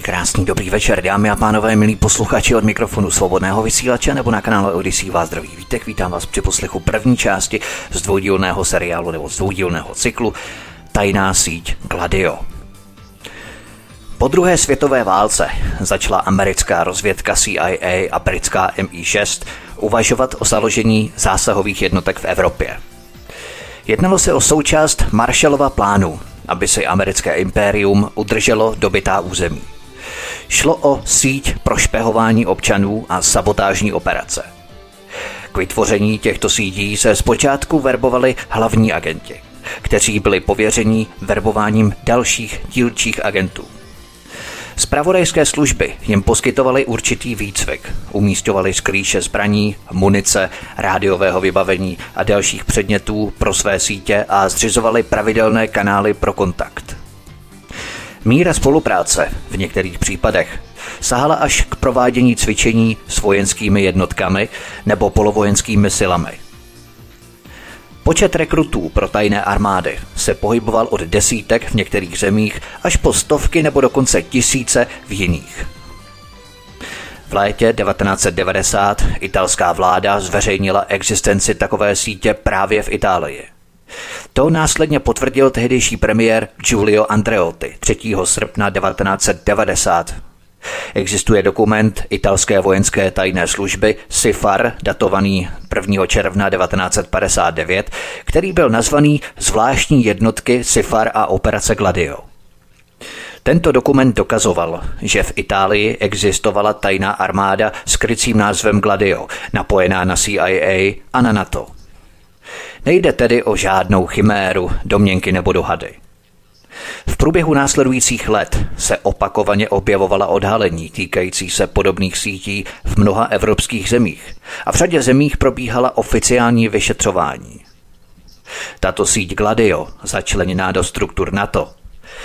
Krásný dobrý večer, dámy a pánové, milí posluchači od mikrofonu svobodného vysílače nebo na kanále Odyssey vás zdraví vítek. Vítám vás při poslechu první části z dvoudílného seriálu nebo z dvoudílného cyklu Tajná síť Gladio. Po druhé světové válce začala americká rozvědka CIA a britská MI6 uvažovat o založení zásahových jednotek v Evropě. Jednalo se o součást Marshallova plánu, aby si americké impérium udrželo dobytá území. Šlo o síť pro špehování občanů a sabotážní operace. K vytvoření těchto sítí se zpočátku verbovali hlavní agenti, kteří byli pověření verbováním dalších dílčích agentů. Spravodajské služby jim poskytovaly určitý výcvik, umístovali skrýše zbraní, munice, rádiového vybavení a dalších předmětů pro své sítě a zřizovali pravidelné kanály pro kontakt. Míra spolupráce v některých případech sahala až k provádění cvičení s vojenskými jednotkami nebo polovojenskými silami. Počet rekrutů pro tajné armády se pohyboval od desítek v některých zemích až po stovky nebo dokonce tisíce v jiných. V létě 1990 italská vláda zveřejnila existenci takové sítě právě v Itálii. To následně potvrdil tehdejší premiér Giulio Andreotti 3. srpna 1990. Existuje dokument italské vojenské tajné služby SIFAR, datovaný 1. června 1959, který byl nazvaný Zvláštní jednotky SIFAR a operace Gladio. Tento dokument dokazoval, že v Itálii existovala tajná armáda s krycím názvem Gladio, napojená na CIA a na NATO. Nejde tedy o žádnou chiméru, domněnky nebo dohady. V průběhu následujících let se opakovaně objevovala odhalení týkající se podobných sítí v mnoha evropských zemích a v řadě zemích probíhala oficiální vyšetřování. Tato síť Gladio, začleněná do struktur NATO,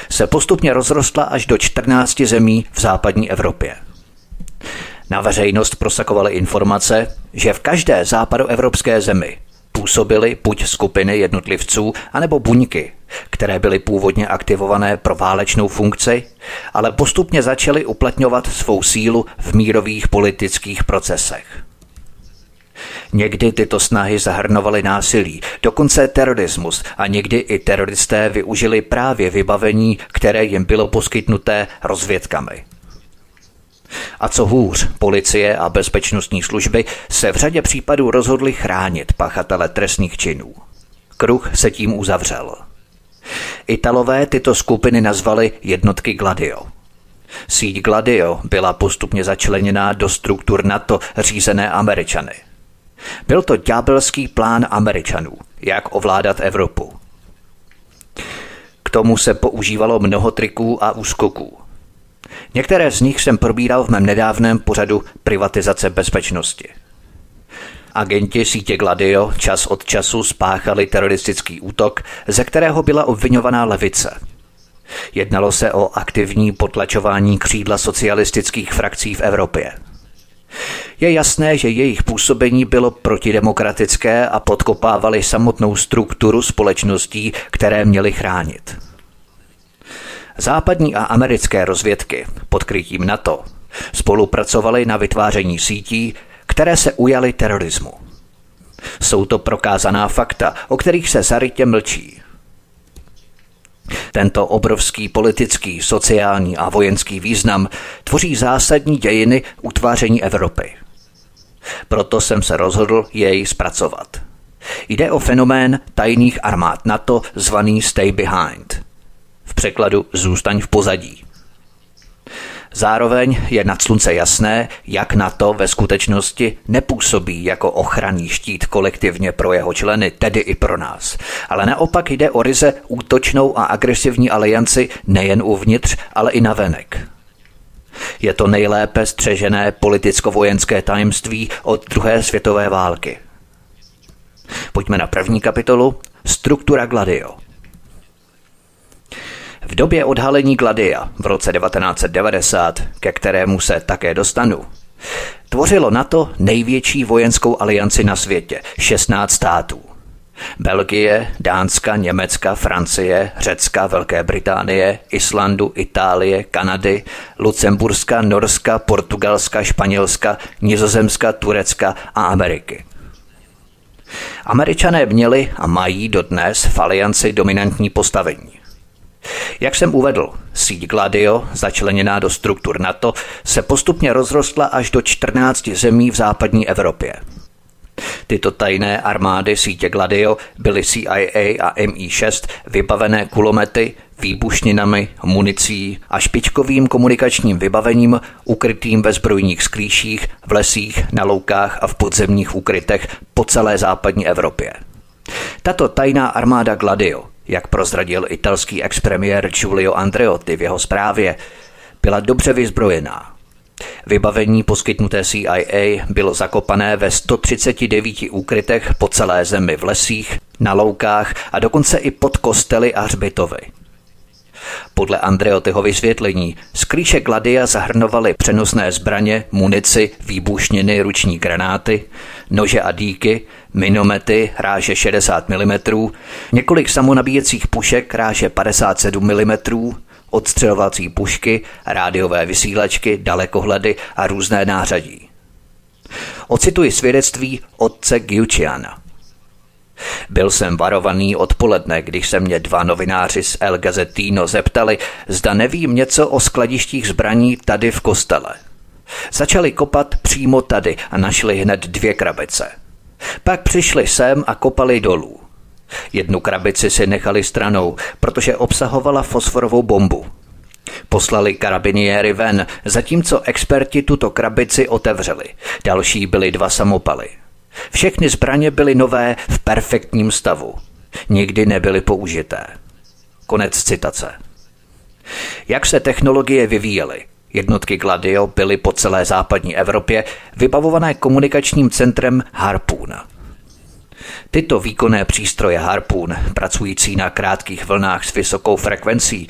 se postupně rozrostla až do 14 zemí v západní Evropě. Na veřejnost prosakovaly informace, že v každé západoevropské zemi působily buď skupiny jednotlivců, anebo buňky, které byly původně aktivované pro válečnou funkci, ale postupně začaly uplatňovat svou sílu v mírových politických procesech. Někdy tyto snahy zahrnovaly násilí, dokonce terorismus a někdy i teroristé využili právě vybavení, které jim bylo poskytnuté rozvědkami. A co hůř, policie a bezpečnostní služby se v řadě případů rozhodly chránit pachatele trestných činů. Kruh se tím uzavřel. Italové tyto skupiny nazvali jednotky Gladio. Síť Gladio byla postupně začleněná do struktur NATO řízené Američany. Byl to ďábelský plán Američanů, jak ovládat Evropu. K tomu se používalo mnoho triků a úskoků – Některé z nich jsem probíral v mém nedávném pořadu privatizace bezpečnosti. Agenti sítě Gladio čas od času spáchali teroristický útok, ze kterého byla obvinovaná levice. Jednalo se o aktivní potlačování křídla socialistických frakcí v Evropě. Je jasné, že jejich působení bylo protidemokratické a podkopávali samotnou strukturu společností, které měly chránit. Západní a americké rozvědky pod krytím NATO spolupracovaly na vytváření sítí, které se ujaly terorismu. Jsou to prokázaná fakta, o kterých se zarytě mlčí. Tento obrovský politický, sociální a vojenský význam tvoří zásadní dějiny utváření Evropy. Proto jsem se rozhodl jej zpracovat. Jde o fenomén tajných armád NATO zvaný Stay Behind – překladu Zůstaň v pozadí. Zároveň je nad slunce jasné, jak na to ve skutečnosti nepůsobí jako ochranný štít kolektivně pro jeho členy, tedy i pro nás. Ale naopak jde o ryze útočnou a agresivní alianci nejen uvnitř, ale i navenek. Je to nejlépe střežené politicko-vojenské tajemství od druhé světové války. Pojďme na první kapitolu Struktura Gladio. Době odhalení Gladia v roce 1990, ke kterému se také dostanu, tvořilo NATO největší vojenskou alianci na světě, 16 států. Belgie, Dánska, Německa, Francie, Řecka, Velké Británie, Islandu, Itálie, Kanady, Lucemburska, Norska, Portugalska, Španělska, Nizozemska, Turecka a Ameriky. Američané měli a mají dodnes v alianci dominantní postavení. Jak jsem uvedl, síť Gladio, začleněná do struktur NATO, se postupně rozrostla až do 14 zemí v západní Evropě. Tyto tajné armády sítě Gladio byly CIA a MI6 vybavené kulomety, výbušninami, municí a špičkovým komunikačním vybavením ukrytým ve zbrojních sklíších, v lesích, na loukách a v podzemních úkrytech po celé západní Evropě. Tato tajná armáda Gladio, jak prozradil italský expremiér Giulio Andreotti v jeho zprávě, byla dobře vyzbrojená. Vybavení poskytnuté CIA bylo zakopané ve 139 úkrytech po celé zemi v lesích, na loukách a dokonce i pod kostely a hřbitovy. Podle Andreotyho vysvětlení sklíše Gladia zahrnovaly přenosné zbraně, munici, výbušniny, ruční granáty, nože a díky, minomety ráže 60 mm, několik samonabíjecích pušek ráže 57 mm, odstřelovací pušky, rádiové vysílačky, dalekohledy a různé nářadí. Ocituji svědectví otce Giuciana. Byl jsem varovaný odpoledne, když se mě dva novináři z El Gazetino zeptali, zda nevím něco o skladištích zbraní tady v kostele. Začali kopat přímo tady a našli hned dvě krabice. Pak přišli sem a kopali dolů. Jednu krabici si nechali stranou, protože obsahovala fosforovou bombu. Poslali karabiniéry ven, zatímco experti tuto krabici otevřeli. Další byly dva samopaly. Všechny zbraně byly nové v perfektním stavu. Nikdy nebyly použité. Konec citace. Jak se technologie vyvíjely? Jednotky Gladio byly po celé západní Evropě vybavované komunikačním centrem Harpoon. Tyto výkonné přístroje Harpoon, pracující na krátkých vlnách s vysokou frekvencí,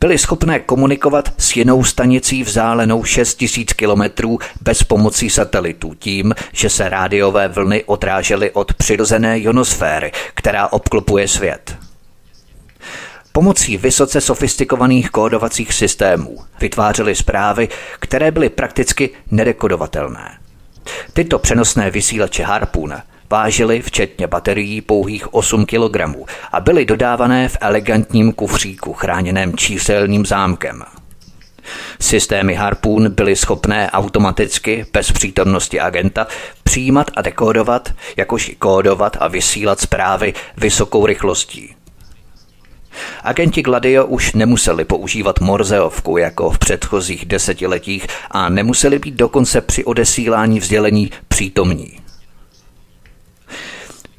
byly schopné komunikovat s jinou stanicí vzdálenou 6000 kilometrů bez pomocí satelitů tím, že se rádiové vlny odrážely od přirozené ionosféry, která obklopuje svět. Pomocí vysoce sofistikovaných kódovacích systémů vytvářely zprávy, které byly prakticky nedekodovatelné. Tyto přenosné vysílače Harpoon vážily včetně baterií pouhých 8 kg a byly dodávané v elegantním kufříku chráněném číselným zámkem. Systémy Harpoon byly schopné automaticky, bez přítomnosti agenta, přijímat a dekódovat, jakož i kódovat a vysílat zprávy vysokou rychlostí. Agenti Gladio už nemuseli používat morzeovku jako v předchozích desetiletích a nemuseli být dokonce při odesílání vzdělení přítomní.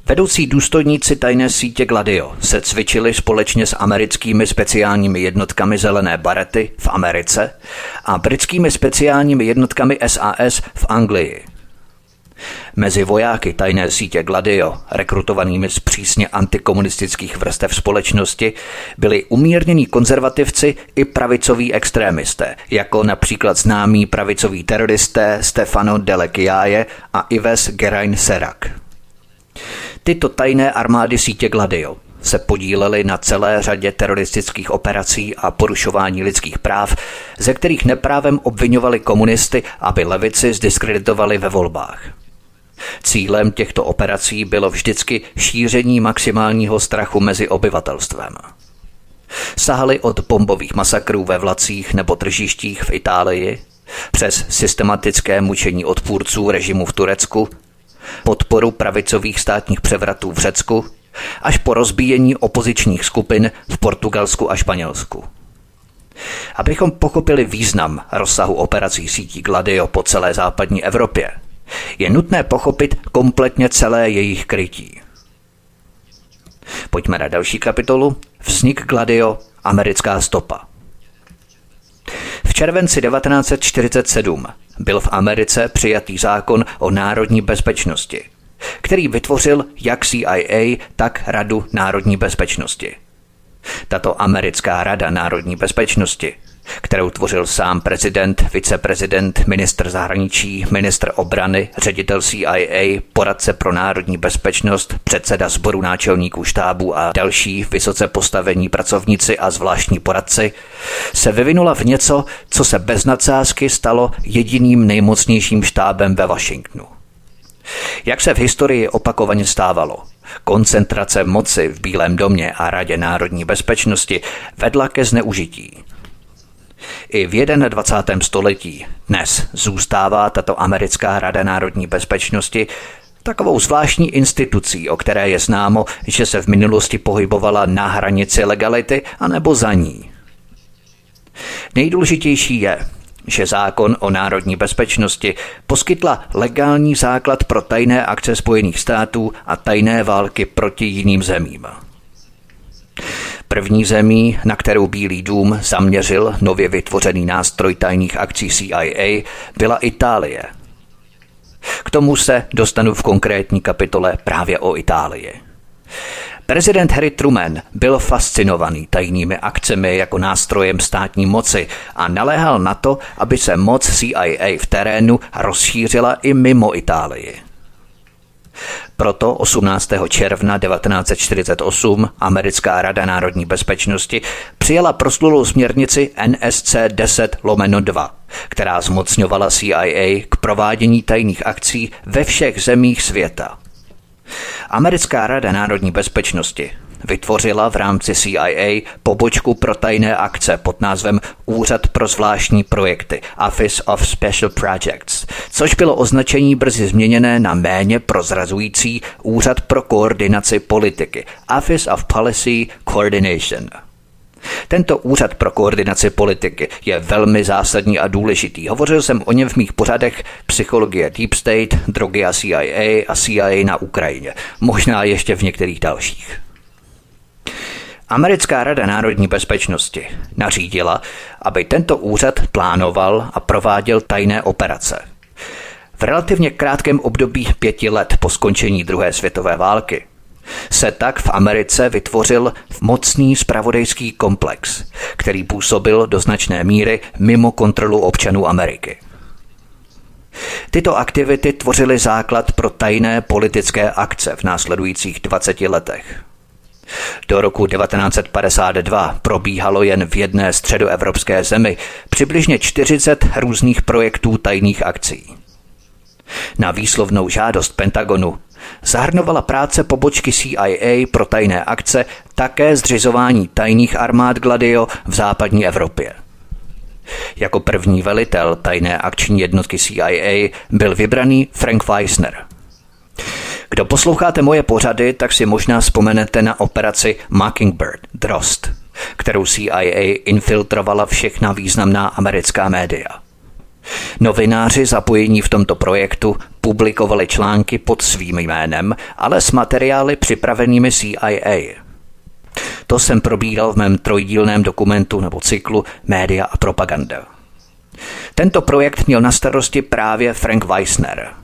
Vedoucí důstojníci tajné sítě Gladio se cvičili společně s americkými speciálními jednotkami zelené barety v Americe a britskými speciálními jednotkami SAS v Anglii. Mezi vojáky tajné sítě Gladio, rekrutovanými z přísně antikomunistických vrstev společnosti, byli umírnění konzervativci i pravicoví extrémisté, jako například známí pravicoví teroristé Stefano Delekiaje a Ives Gerain Serak. Tyto tajné armády sítě Gladio se podílely na celé řadě teroristických operací a porušování lidských práv, ze kterých neprávem obvinovali komunisty, aby levici zdiskreditovali ve volbách. Cílem těchto operací bylo vždycky šíření maximálního strachu mezi obyvatelstvem. Sahali od bombových masakrů ve vlacích nebo tržištích v Itálii, přes systematické mučení odpůrců režimu v Turecku podporu pravicových státních převratů v Řecku, až po rozbíjení opozičních skupin v Portugalsku a Španělsku. Abychom pochopili význam rozsahu operací sítí Gladio po celé západní Evropě, je nutné pochopit kompletně celé jejich krytí. Pojďme na další kapitolu. Vznik Gladio, americká stopa. V červenci 1947 byl v Americe přijatý zákon o národní bezpečnosti, který vytvořil jak CIA, tak Radu národní bezpečnosti. Tato americká rada národní bezpečnosti kterou tvořil sám prezident, viceprezident, ministr zahraničí, ministr obrany, ředitel CIA, poradce pro národní bezpečnost, předseda sboru náčelníků štábu a další vysoce postavení pracovníci a zvláštní poradci, se vyvinula v něco, co se bez nadsázky stalo jediným nejmocnějším štábem ve Washingtonu. Jak se v historii opakovaně stávalo, koncentrace moci v Bílém domě a Radě národní bezpečnosti vedla ke zneužití. I v 21. století dnes zůstává tato americká rada národní bezpečnosti takovou zvláštní institucí, o které je známo, že se v minulosti pohybovala na hranici legality anebo za ní. Nejdůležitější je, že zákon o národní bezpečnosti poskytla legální základ pro tajné akce Spojených států a tajné války proti jiným zemím. První zemí, na kterou Bílý dům zaměřil nově vytvořený nástroj tajných akcí CIA, byla Itálie. K tomu se dostanu v konkrétní kapitole právě o Itálii. Prezident Harry Truman byl fascinovaný tajnými akcemi jako nástrojem státní moci a naléhal na to, aby se moc CIA v terénu rozšířila i mimo Itálii. Proto 18. června 1948 Americká rada národní bezpečnosti přijala proslulou směrnici NSC 10 lomeno 2, která zmocňovala CIA k provádění tajných akcí ve všech zemích světa. Americká rada národní bezpečnosti vytvořila v rámci CIA pobočku pro tajné akce pod názvem Úřad pro zvláštní projekty Office of Special Projects, což bylo označení brzy změněné na méně prozrazující Úřad pro koordinaci politiky Office of Policy Coordination. Tento úřad pro koordinaci politiky je velmi zásadní a důležitý. Hovořil jsem o něm v mých pořadech Psychologie Deep State, drogy a CIA a CIA na Ukrajině. Možná ještě v některých dalších. Americká rada národní bezpečnosti nařídila, aby tento úřad plánoval a prováděl tajné operace. V relativně krátkém období pěti let po skončení druhé světové války se tak v Americe vytvořil mocný spravodajský komplex, který působil do značné míry mimo kontrolu občanů Ameriky. Tyto aktivity tvořily základ pro tajné politické akce v následujících 20 letech. Do roku 1952 probíhalo jen v jedné středoevropské zemi přibližně 40 různých projektů tajných akcí. Na výslovnou žádost Pentagonu zahrnovala práce pobočky CIA pro tajné akce také zřizování tajných armád Gladio v západní Evropě. Jako první velitel tajné akční jednotky CIA byl vybraný Frank Weissner – kdo posloucháte moje pořady, tak si možná vzpomenete na operaci Mockingbird, Drost, kterou CIA infiltrovala všechna významná americká média. Novináři zapojení v tomto projektu publikovali články pod svým jménem, ale s materiály připravenými CIA. To jsem probíral v mém trojdílném dokumentu nebo cyklu Média a propaganda. Tento projekt měl na starosti právě Frank Weissner –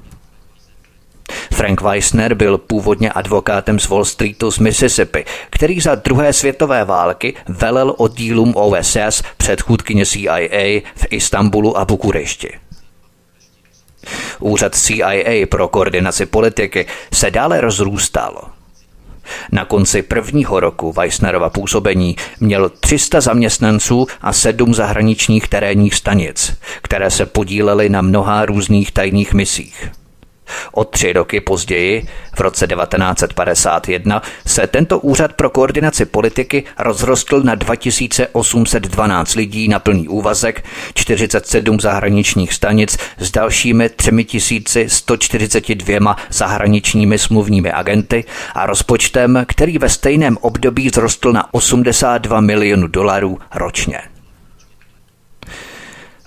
Frank Weissner byl původně advokátem z Wall Streetu z Mississippi, který za druhé světové války velel oddílům OSS předchůdkyně CIA v Istanbulu a Bukurešti. Úřad CIA pro koordinaci politiky se dále rozrůstal. Na konci prvního roku Weissnerova působení měl 300 zaměstnanců a sedm zahraničních terénních stanic, které se podílely na mnoha různých tajných misích. O tři roky později, v roce 1951, se tento úřad pro koordinaci politiky rozrostl na 2812 lidí na plný úvazek, 47 zahraničních stanic s dalšími 3142 zahraničními smluvními agenty a rozpočtem, který ve stejném období zrostl na 82 milionů dolarů ročně.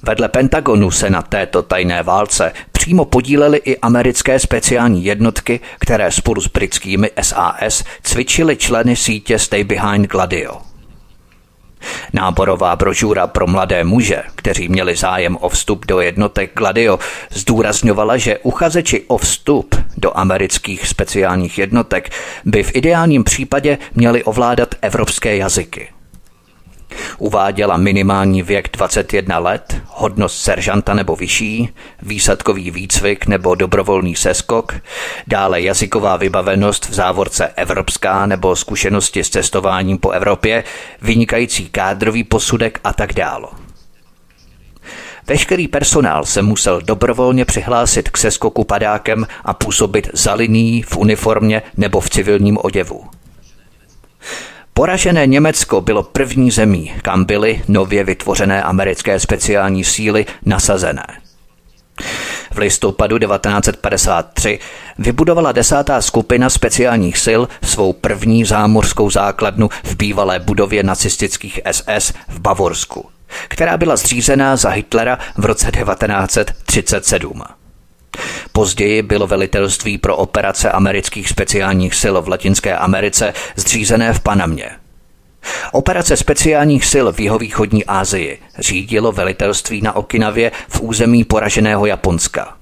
Vedle Pentagonu se na této tajné válce přímo podílely i americké speciální jednotky, které spolu s britskými SAS cvičily členy sítě Stay Behind Gladio. Náborová brožura pro mladé muže, kteří měli zájem o vstup do jednotek Gladio, zdůrazňovala, že uchazeči o vstup do amerických speciálních jednotek by v ideálním případě měli ovládat evropské jazyky. Uváděla minimální věk 21 let, hodnost seržanta nebo vyšší, výsadkový výcvik nebo dobrovolný seskok, dále jazyková vybavenost v závorce evropská nebo zkušenosti s cestováním po Evropě, vynikající kádrový posudek a tak dále. Veškerý personál se musel dobrovolně přihlásit k seskoku padákem a působit za liní v uniformě nebo v civilním oděvu. Poražené Německo bylo první zemí, kam byly nově vytvořené americké speciální síly nasazené. V listopadu 1953 vybudovala desátá skupina speciálních sil svou první zámořskou základnu v bývalé budově nacistických SS v Bavorsku, která byla zřízená za Hitlera v roce 1937. Později bylo velitelství pro operace amerických speciálních sil v Latinské Americe zřízené v Panamě. Operace speciálních sil v jihovýchodní Asii řídilo velitelství na Okinavě v území poraženého Japonska.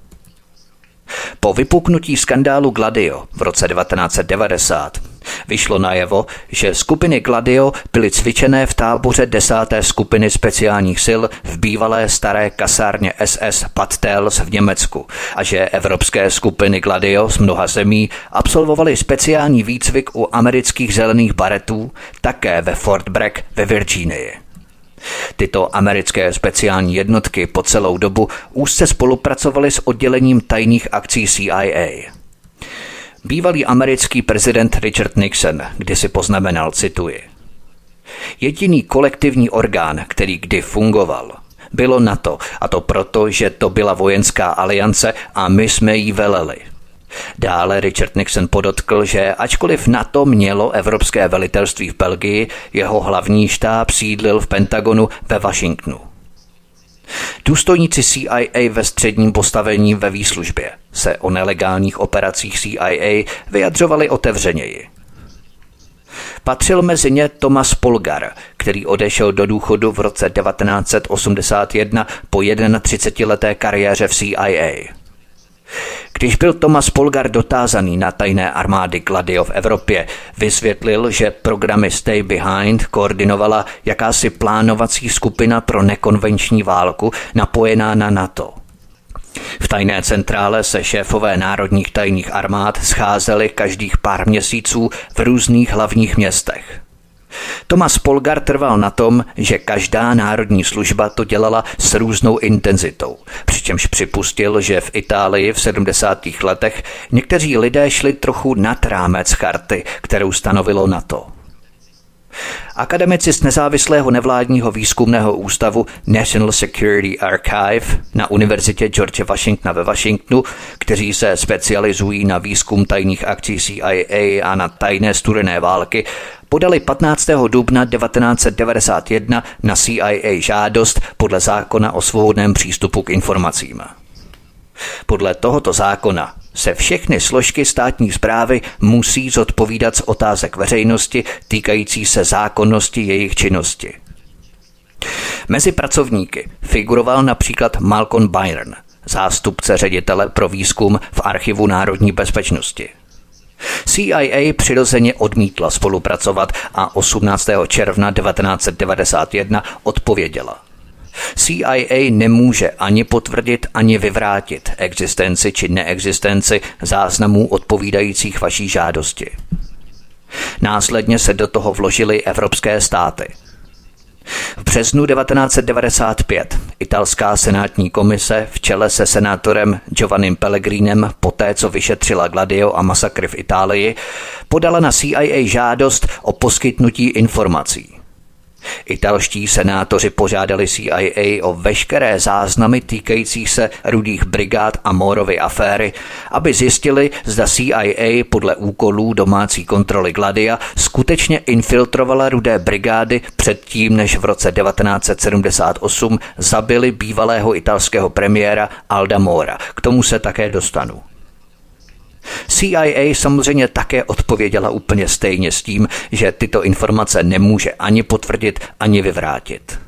Po vypuknutí skandálu Gladio v roce 1990 vyšlo najevo, že skupiny Gladio byly cvičené v táboře desáté skupiny speciálních sil v bývalé staré kasárně SS Pattels v Německu a že evropské skupiny Gladio z mnoha zemí absolvovaly speciální výcvik u amerických zelených baretů také ve Fort Bragg ve Virginii. Tyto americké speciální jednotky po celou dobu úzce spolupracovaly s oddělením tajných akcí CIA. Bývalý americký prezident Richard Nixon kdysi poznamenal, cituji, Jediný kolektivní orgán, který kdy fungoval, bylo NATO, a to proto, že to byla vojenská aliance a my jsme jí veleli – Dále Richard Nixon podotkl, že ačkoliv NATO mělo evropské velitelství v Belgii, jeho hlavní štáb sídlil v Pentagonu ve Washingtonu. Důstojníci CIA ve středním postavení ve výslužbě se o nelegálních operacích CIA vyjadřovali otevřeněji. Patřil mezi ně Thomas Polgar, který odešel do důchodu v roce 1981 po 31 leté kariéře v CIA. Když byl Thomas Polgar dotázaný na tajné armády Gladio v Evropě, vysvětlil, že programy Stay Behind koordinovala jakási plánovací skupina pro nekonvenční válku napojená na NATO. V tajné centrále se šéfové národních tajných armád scházeli každých pár měsíců v různých hlavních městech. Thomas Polgar trval na tom, že každá národní služba to dělala s různou intenzitou, přičemž připustil, že v Itálii v 70. letech někteří lidé šli trochu nad rámec charty, kterou stanovilo NATO. Akademici z nezávislého nevládního výzkumného ústavu National Security Archive na Univerzitě George Washingtona ve Washingtonu, kteří se specializují na výzkum tajných akcí CIA a na tajné studené války, podali 15. dubna 1991 na CIA žádost podle zákona o svobodném přístupu k informacím. Podle tohoto zákona se všechny složky státní zprávy musí zodpovídat z otázek veřejnosti týkající se zákonnosti jejich činnosti. Mezi pracovníky figuroval například Malcolm Byron, zástupce ředitele pro výzkum v Archivu národní bezpečnosti. CIA přirozeně odmítla spolupracovat a 18. června 1991 odpověděla. CIA nemůže ani potvrdit, ani vyvrátit existenci či neexistenci záznamů odpovídajících vaší žádosti. Následně se do toho vložily evropské státy – v březnu 1995 italská senátní komise v čele se senátorem Giovannim Pellegrinem poté, co vyšetřila Gladio a masakry v Itálii, podala na CIA žádost o poskytnutí informací. Italští senátoři požádali CIA o veškeré záznamy týkající se rudých brigád a Morovy aféry, aby zjistili, zda CIA podle úkolů domácí kontroly Gladia skutečně infiltrovala rudé brigády předtím, než v roce 1978 zabili bývalého italského premiéra Alda Mora. K tomu se také dostanu. CIA samozřejmě také odpověděla úplně stejně s tím, že tyto informace nemůže ani potvrdit, ani vyvrátit.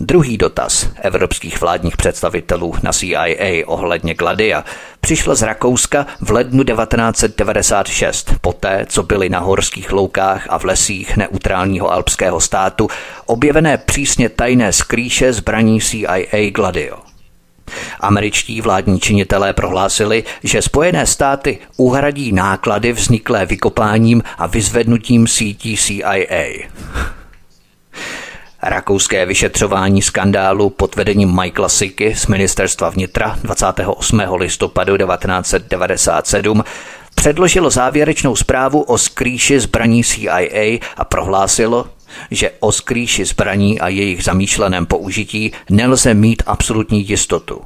Druhý dotaz evropských vládních představitelů na CIA ohledně Gladia přišel z Rakouska v lednu 1996, poté, co byly na horských loukách a v lesích neutrálního alpského státu objevené přísně tajné skrýše zbraní CIA Gladio. Američtí vládní činitelé prohlásili, že Spojené státy uhradí náklady vzniklé vykopáním a vyzvednutím sítí CIA. Rakouské vyšetřování skandálu pod vedením Michaela Siky z ministerstva vnitra 28. listopadu 1997 předložilo závěrečnou zprávu o skrýši zbraní CIA a prohlásilo, že o skrýši zbraní a jejich zamýšleném použití nelze mít absolutní jistotu.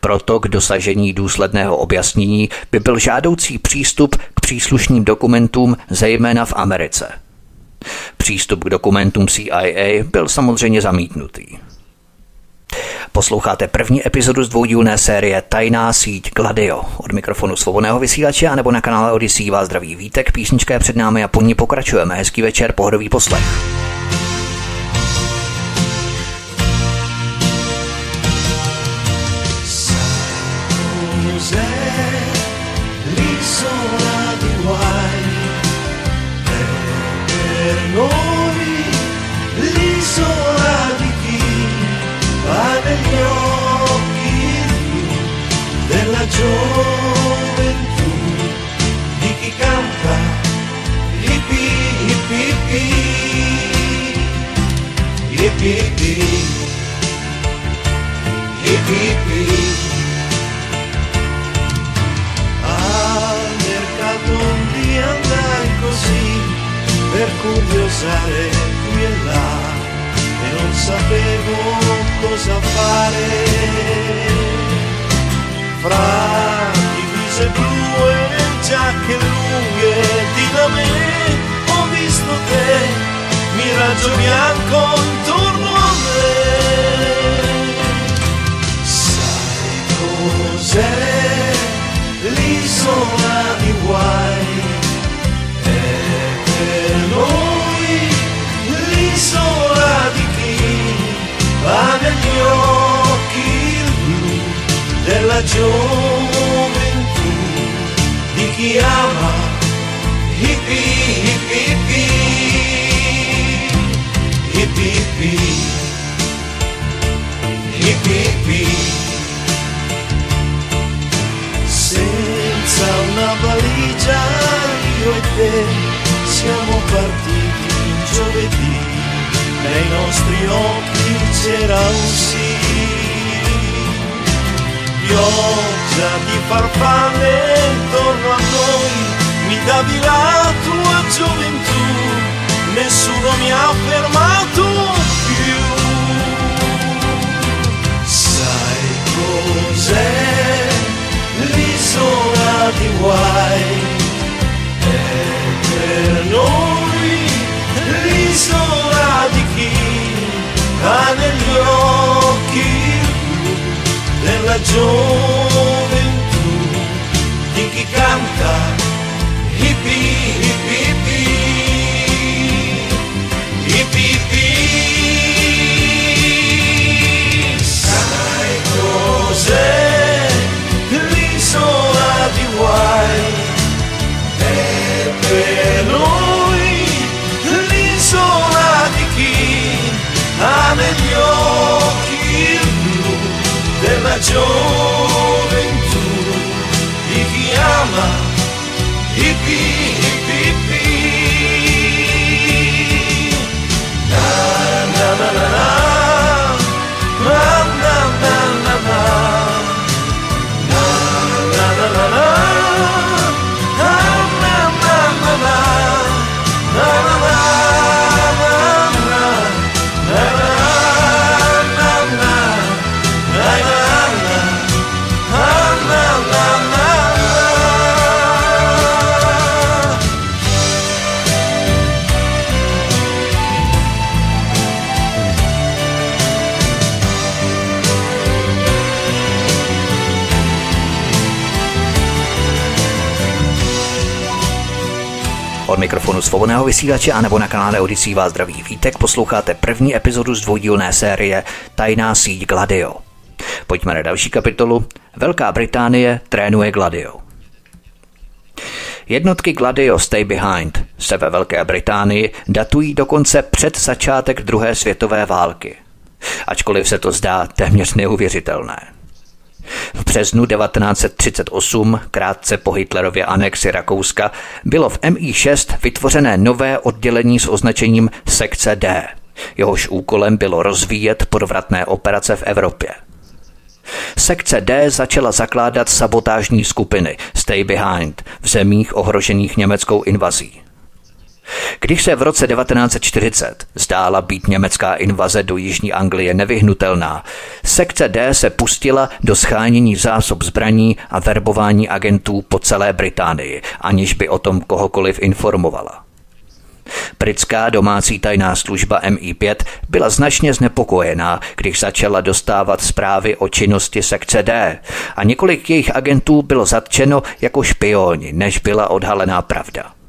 Proto k dosažení důsledného objasnění by byl žádoucí přístup k příslušným dokumentům, zejména v Americe. Přístup k dokumentům CIA byl samozřejmě zamítnutý. Posloucháte první epizodu z dvoudílné série Tajná síť Gladio. Od mikrofonu svobodného vysílače a nebo na kanále Odyssey vás zdraví Vítek, písnička je před námi a po ní pokračujeme. Hezký večer, pohodový poslech. Gioventù. Di chi canta? Hippi hippi hippi hippi hippi hippi al mercato un dia andai così per curiosare qui e là e non sapevo cosa fare. Fra divise blu e giacche lunghe di da me ho visto te miraggio bianco intorno a me. Sai cos'è l'isola negli occhi della gioventù di chi ama hippi hippi hippi hippi hippi hippi hippi senza una valigia io e te siamo partiti giovedì nei nostri occhi c'era un sì pioggia di farfalle intorno a noi, mi davi la tua gioventù, nessuno mi ha fermato più. Sai cos'è l'isola di guai? È per noi l'isola gioventù di chi canta hippi hippi be mikrofonu svobodného vysílače a nebo na kanále Odisí vás zdraví vítek posloucháte první epizodu z dvoudílné série Tajná síť Gladio. Pojďme na další kapitolu. Velká Británie trénuje Gladio. Jednotky Gladio Stay Behind se ve Velké Británii datují dokonce před začátek druhé světové války. Ačkoliv se to zdá téměř neuvěřitelné. V březnu 1938, krátce po Hitlerově anexi Rakouska, bylo v MI6 vytvořené nové oddělení s označením Sekce D. Jehož úkolem bylo rozvíjet podvratné operace v Evropě. Sekce D začala zakládat sabotážní skupiny Stay Behind v zemích ohrožených německou invazí. Když se v roce 1940 zdála být německá invaze do Jižní Anglie nevyhnutelná, sekce D se pustila do schánění zásob zbraní a verbování agentů po celé Británii, aniž by o tom kohokoliv informovala. Britská domácí tajná služba MI5 byla značně znepokojená, když začala dostávat zprávy o činnosti sekce D a několik jejich agentů bylo zatčeno jako špioni, než byla odhalená pravda.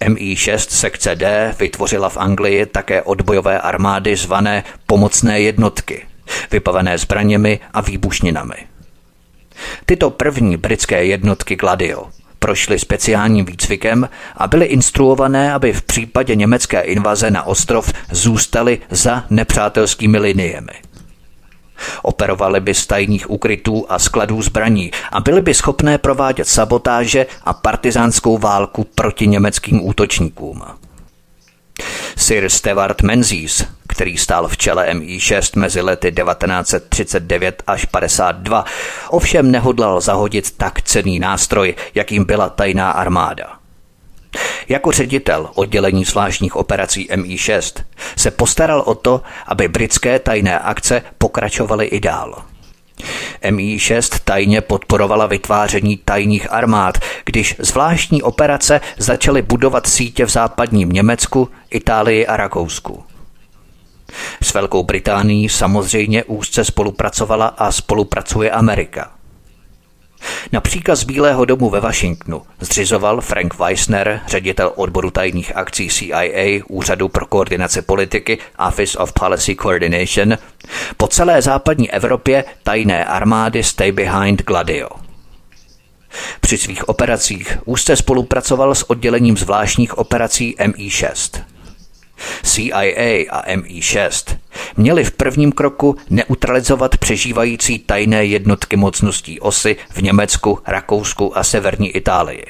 MI6 sekce D vytvořila v Anglii také odbojové armády zvané pomocné jednotky, vybavené zbraněmi a výbušninami. Tyto první britské jednotky Gladio prošly speciálním výcvikem a byly instruované, aby v případě německé invaze na ostrov zůstaly za nepřátelskými liniemi. Operovali by z tajných ukrytů a skladů zbraní a byli by schopné provádět sabotáže a partizánskou válku proti německým útočníkům. Sir Stewart Menzies, který stál v čele MI6 mezi lety 1939 až 52, ovšem nehodlal zahodit tak cený nástroj, jakým byla tajná armáda. Jako ředitel oddělení zvláštních operací MI6 se postaral o to, aby britské tajné akce pokračovaly i dál. MI6 tajně podporovala vytváření tajných armád, když zvláštní operace začaly budovat sítě v západním Německu, Itálii a Rakousku. S Velkou Británií samozřejmě úzce spolupracovala a spolupracuje Amerika. Na příkaz Bílého domu ve Washingtonu zřizoval Frank Weissner, ředitel odboru tajných akcí CIA, Úřadu pro koordinaci politiky Office of Policy Coordination, po celé západní Evropě tajné armády Stay Behind Gladio. Při svých operacích úzce spolupracoval s oddělením zvláštních operací MI6. CIA a MI6 měli v prvním kroku neutralizovat přežívající tajné jednotky mocností osy v Německu, Rakousku a severní Itálii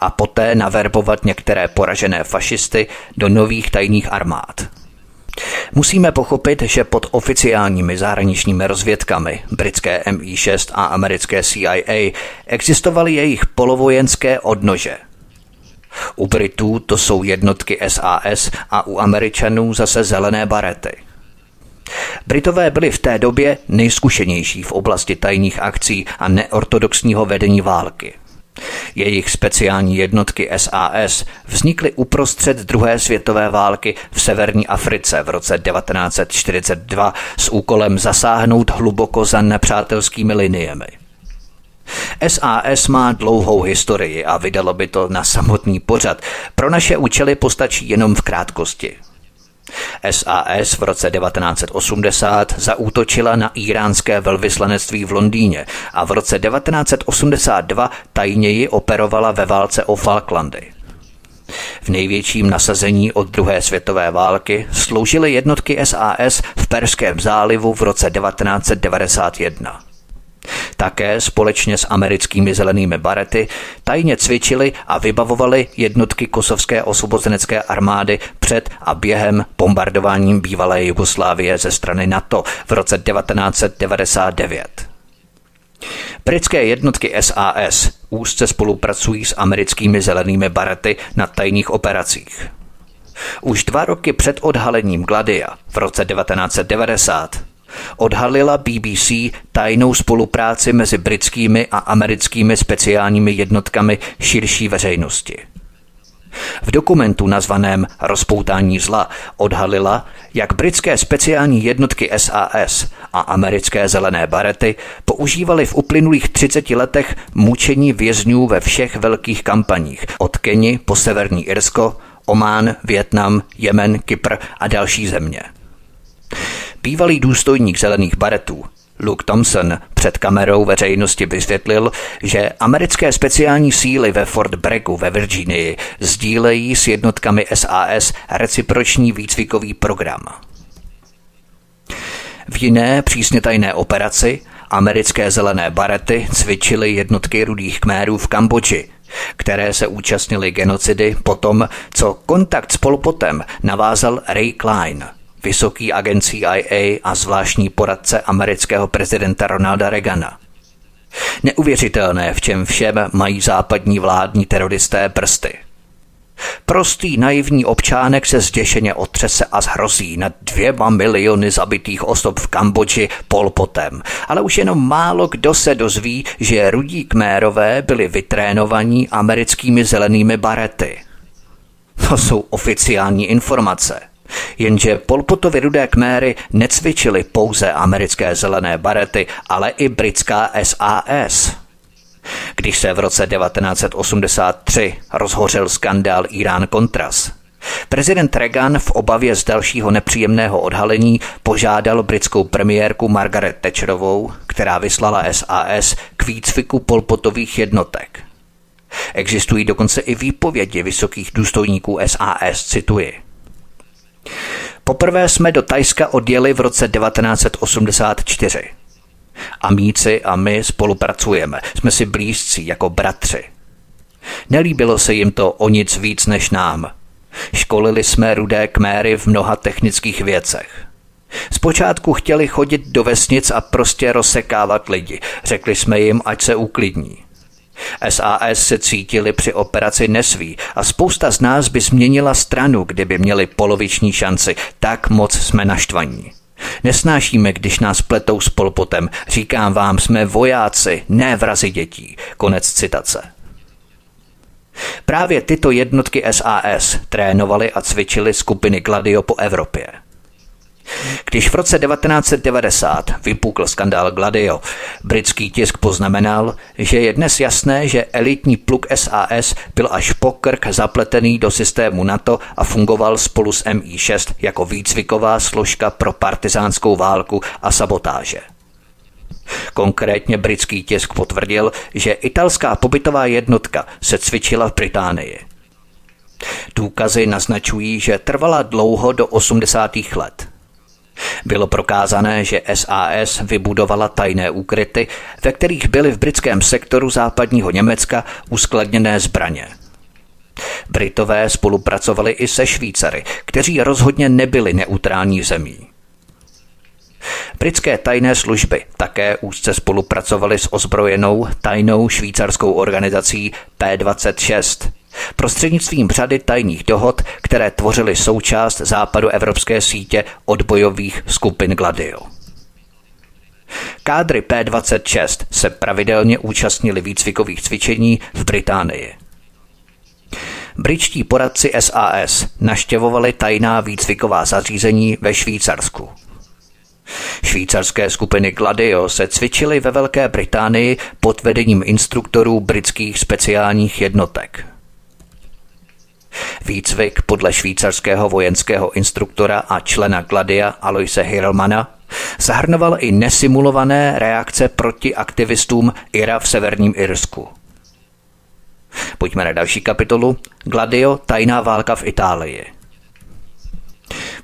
a poté naverbovat některé poražené fašisty do nových tajných armád. Musíme pochopit, že pod oficiálními zahraničními rozvědkami britské MI6 a americké CIA existovaly jejich polovojenské odnože – u Britů to jsou jednotky SAS a u Američanů zase zelené barety. Britové byli v té době nejzkušenější v oblasti tajných akcí a neortodoxního vedení války. Jejich speciální jednotky SAS vznikly uprostřed druhé světové války v severní Africe v roce 1942 s úkolem zasáhnout hluboko za nepřátelskými liniemi. SAS má dlouhou historii a vydalo by to na samotný pořad. Pro naše účely postačí jenom v krátkosti. SAS v roce 1980 zaútočila na iránské velvyslanectví v Londýně a v roce 1982 tajněji operovala ve válce o Falklandy. V největším nasazení od druhé světové války sloužily jednotky SAS v Perském zálivu v roce 1991. Také společně s americkými zelenými barety tajně cvičili a vybavovali jednotky kosovské osvobozenecké armády před a během bombardováním bývalé Jugoslávie ze strany NATO v roce 1999. Britské jednotky SAS úzce spolupracují s americkými zelenými barety na tajných operacích. Už dva roky před odhalením Gladia v roce 1990 odhalila BBC tajnou spolupráci mezi britskými a americkými speciálními jednotkami širší veřejnosti. V dokumentu nazvaném Rozpoutání zla odhalila, jak britské speciální jednotky SAS a americké zelené barety používaly v uplynulých 30 letech mučení vězňů ve všech velkých kampaních, od Keni po Severní Irsko, Omán, Větnam, Jemen, Kypr a další země. Bývalý důstojník zelených baretů Luke Thompson před kamerou veřejnosti vysvětlil, že americké speciální síly ve Fort Braggu ve Virginii sdílejí s jednotkami SAS reciproční výcvikový program. V jiné přísně tajné operaci americké zelené barety cvičily jednotky rudých kmérů v Kambodži, které se účastnily genocidy potom, co kontakt s Polpotem navázal Ray Klein – vysoký agent CIA a zvláštní poradce amerického prezidenta Ronalda Reagana. Neuvěřitelné, v čem všem mají západní vládní teroristé prsty. Prostý naivní občánek se zděšeně otřese a zhrozí nad dvěma miliony zabitých osob v Kambodži polpotem, ale už jenom málo kdo se dozví, že rudí kmérové byli vytrénovaní americkými zelenými barety. To jsou oficiální informace – Jenže Polpotovi rudé kméry necvičili pouze americké zelené barety, ale i britská SAS. Když se v roce 1983 rozhořel skandál Irán-Contras, Prezident Reagan v obavě z dalšího nepříjemného odhalení požádal britskou premiérku Margaret Thatcherovou, která vyslala SAS k výcviku polpotových jednotek. Existují dokonce i výpovědi vysokých důstojníků SAS, cituji. Poprvé jsme do Tajska odjeli v roce 1984. Amíci a my spolupracujeme, jsme si blízcí jako bratři. Nelíbilo se jim to o nic víc než nám. Školili jsme rudé kméry v mnoha technických věcech. Zpočátku chtěli chodit do vesnic a prostě rozsekávat lidi. Řekli jsme jim, ať se uklidní. SAS se cítili při operaci nesví a spousta z nás by změnila stranu, kdyby měli poloviční šanci. Tak moc jsme naštvaní. Nesnášíme, když nás pletou s polpotem. Říkám vám, jsme vojáci, ne vrazi dětí. Konec citace. Právě tyto jednotky SAS trénovaly a cvičily skupiny Gladio po Evropě. Když v roce 1990 vypukl skandál Gladio, britský tisk poznamenal, že je dnes jasné, že elitní pluk SAS byl až po krk zapletený do systému NATO a fungoval spolu s MI6 jako výcviková složka pro partizánskou válku a sabotáže. Konkrétně britský tisk potvrdil, že italská pobytová jednotka se cvičila v Británii. Důkazy naznačují, že trvala dlouho do 80. let. Bylo prokázané, že SAS vybudovala tajné úkryty, ve kterých byly v britském sektoru západního Německa uskladněné zbraně. Britové spolupracovali i se Švýcary, kteří rozhodně nebyli neutrální zemí. Britské tajné služby také úzce spolupracovaly s ozbrojenou tajnou švýcarskou organizací P26, prostřednictvím řady tajných dohod, které tvořily součást západu evropské sítě odbojových skupin Gladio. Kádry P-26 se pravidelně účastnili výcvikových cvičení v Británii. Britští poradci SAS naštěvovali tajná výcviková zařízení ve Švýcarsku. Švýcarské skupiny Gladio se cvičily ve Velké Británii pod vedením instruktorů britských speciálních jednotek – Výcvik podle švýcarského vojenského instruktora a člena Gladia Aloise Hirlmana zahrnoval i nesimulované reakce proti aktivistům IRA v severním Irsku. Pojďme na další kapitolu. Gladio, tajná válka v Itálii.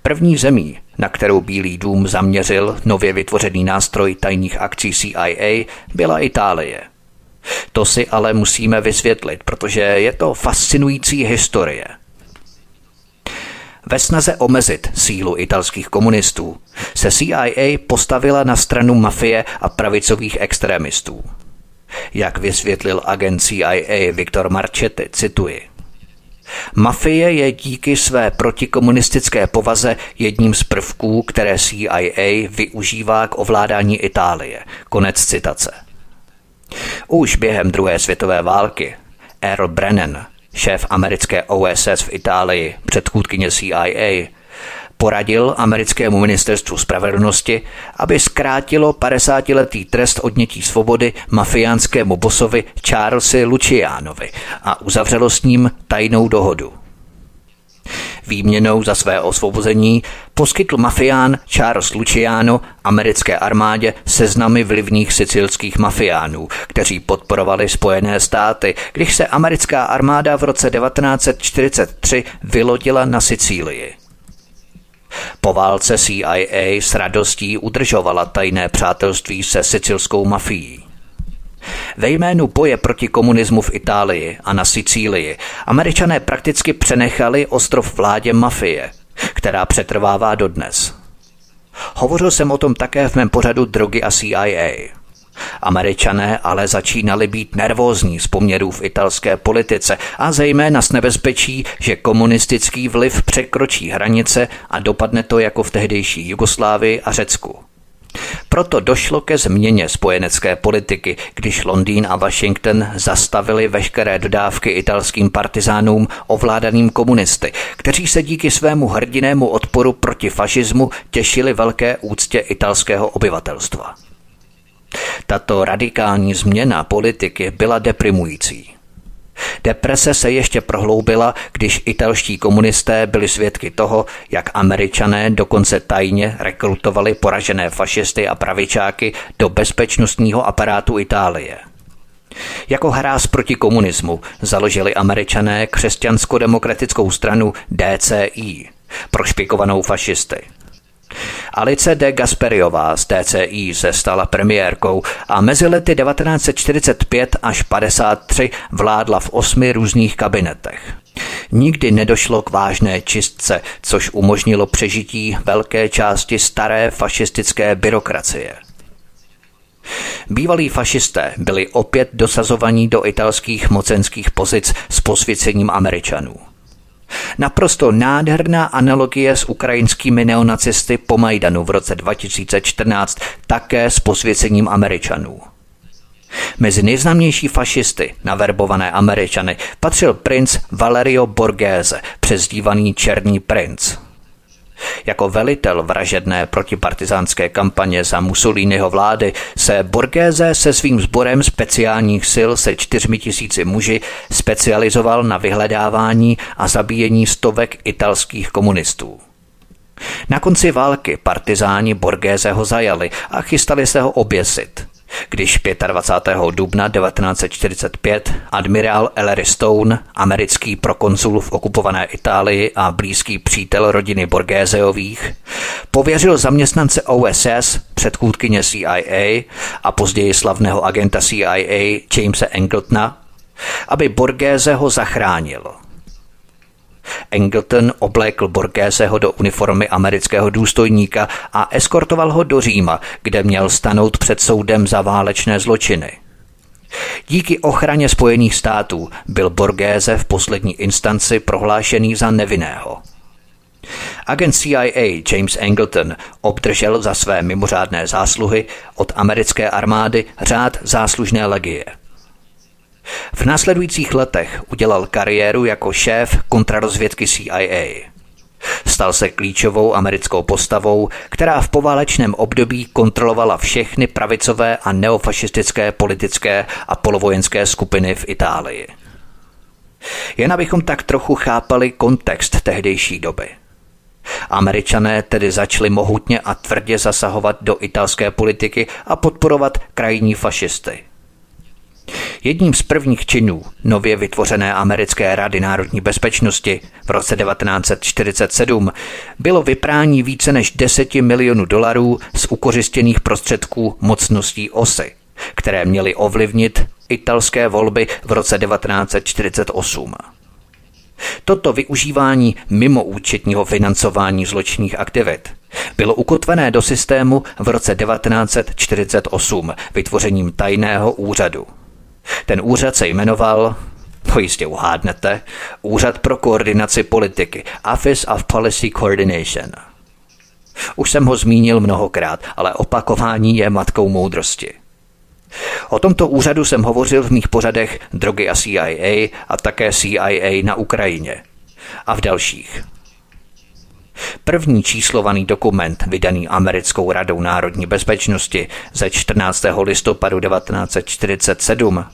První zemí, na kterou Bílý dům zaměřil nově vytvořený nástroj tajných akcí CIA, byla Itálie – to si ale musíme vysvětlit, protože je to fascinující historie. Ve snaze omezit sílu italských komunistů se CIA postavila na stranu mafie a pravicových extremistů. Jak vysvětlil agent CIA Viktor Marchetti, cituji. Mafie je díky své protikomunistické povaze jedním z prvků, které CIA využívá k ovládání Itálie. Konec citace. Už během druhé světové války Earl Brennan, šéf americké OSS v Itálii, předchůdkyně CIA, poradil americkému ministerstvu spravedlnosti, aby zkrátilo 50-letý trest odnětí svobody mafiánskému bosovi Charlesi Lucianovi a uzavřelo s ním tajnou dohodu. Výměnou za své osvobození poskytl mafián Charles Luciano americké armádě seznamy vlivných sicilských mafiánů, kteří podporovali Spojené státy, když se americká armáda v roce 1943 vylodila na Sicílii. Po válce CIA s radostí udržovala tajné přátelství se sicilskou mafií. Ve jménu boje proti komunismu v Itálii a na Sicílii američané prakticky přenechali ostrov vládě mafie, která přetrvává dodnes. Hovořil jsem o tom také v mém pořadu Drogy a CIA. Američané ale začínali být nervózní z poměrů v italské politice a zejména s nebezpečí, že komunistický vliv překročí hranice a dopadne to jako v tehdejší Jugoslávii a Řecku. Proto došlo ke změně spojenecké politiky, když Londýn a Washington zastavili veškeré dodávky italským partizánům ovládaným komunisty, kteří se díky svému hrdinému odporu proti fašismu těšili velké úctě italského obyvatelstva. Tato radikální změna politiky byla deprimující. Deprese se ještě prohloubila, když italští komunisté byli svědky toho, jak američané dokonce tajně rekrutovali poražené fašisty a pravičáky do bezpečnostního aparátu Itálie. Jako hráz proti komunismu založili američané křesťansko-demokratickou stranu DCI, prošpikovanou fašisty. Alice de Gasperiová z TCI se stala premiérkou a mezi lety 1945 až 53 vládla v osmi různých kabinetech. Nikdy nedošlo k vážné čistce, což umožnilo přežití velké části staré fašistické byrokracie. Bývalí fašisté byli opět dosazovaní do italských mocenských pozic s posvěcením Američanů. Naprosto nádherná analogie s ukrajinskými neonacisty po Majdanu v roce 2014, také s posvěcením Američanů. Mezi nejznámější fašisty, naverbované Američany, patřil princ Valerio Borghese, přezdívaný Černý princ. Jako velitel vražedné protipartizánské kampaně za Mussoliniho vlády se Borgéze se svým sborem speciálních sil se čtyřmi tisíci muži specializoval na vyhledávání a zabíjení stovek italských komunistů. Na konci války partizáni Borgéze ho zajali a chystali se ho oběsit – když 25. dubna 1945 admirál Ellery Stone, americký prokonsul v okupované Itálii a blízký přítel rodiny Borgézeových, pověřil zaměstnance OSS, předchůdkyně CIA a později slavného agenta CIA Jamesa Engletona, aby Borgéze ho zachránil – Engleton oblékl Borgéseho do uniformy amerického důstojníka a eskortoval ho do Říma, kde měl stanout před soudem za válečné zločiny. Díky ochraně Spojených států byl Borgéze v poslední instanci prohlášený za nevinného. Agent CIA James Angleton obdržel za své mimořádné zásluhy od americké armády řád záslužné legie – v následujících letech udělal kariéru jako šéf kontrarozvědky CIA. Stal se klíčovou americkou postavou, která v poválečném období kontrolovala všechny pravicové a neofašistické politické a polovojenské skupiny v Itálii. Jen abychom tak trochu chápali kontext tehdejší doby. Američané tedy začali mohutně a tvrdě zasahovat do italské politiky a podporovat krajní fašisty – Jedním z prvních činů nově vytvořené americké rady národní bezpečnosti v roce 1947 bylo vyprání více než 10 milionů dolarů z ukořistěných prostředků mocností OSY, které měly ovlivnit italské volby v roce 1948. Toto využívání mimo účetního financování zločinných aktivit bylo ukotvené do systému v roce 1948 vytvořením tajného úřadu – ten úřad se jmenoval, to jistě uhádnete, Úřad pro koordinaci politiky, Office of Policy Coordination. Už jsem ho zmínil mnohokrát, ale opakování je matkou moudrosti. O tomto úřadu jsem hovořil v mých pořadech Drogy a CIA a také CIA na Ukrajině a v dalších. První číslovaný dokument, vydaný Americkou radou národní bezpečnosti ze 14. listopadu 1947,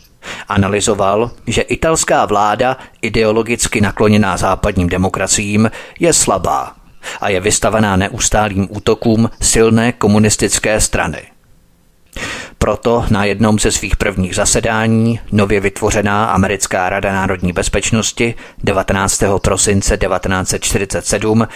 analyzoval, že italská vláda, ideologicky nakloněná západním demokraciím, je slabá a je vystavená neustálým útokům silné komunistické strany – proto na jednom ze svých prvních zasedání nově vytvořená Americká rada národní bezpečnosti 19. prosince 1947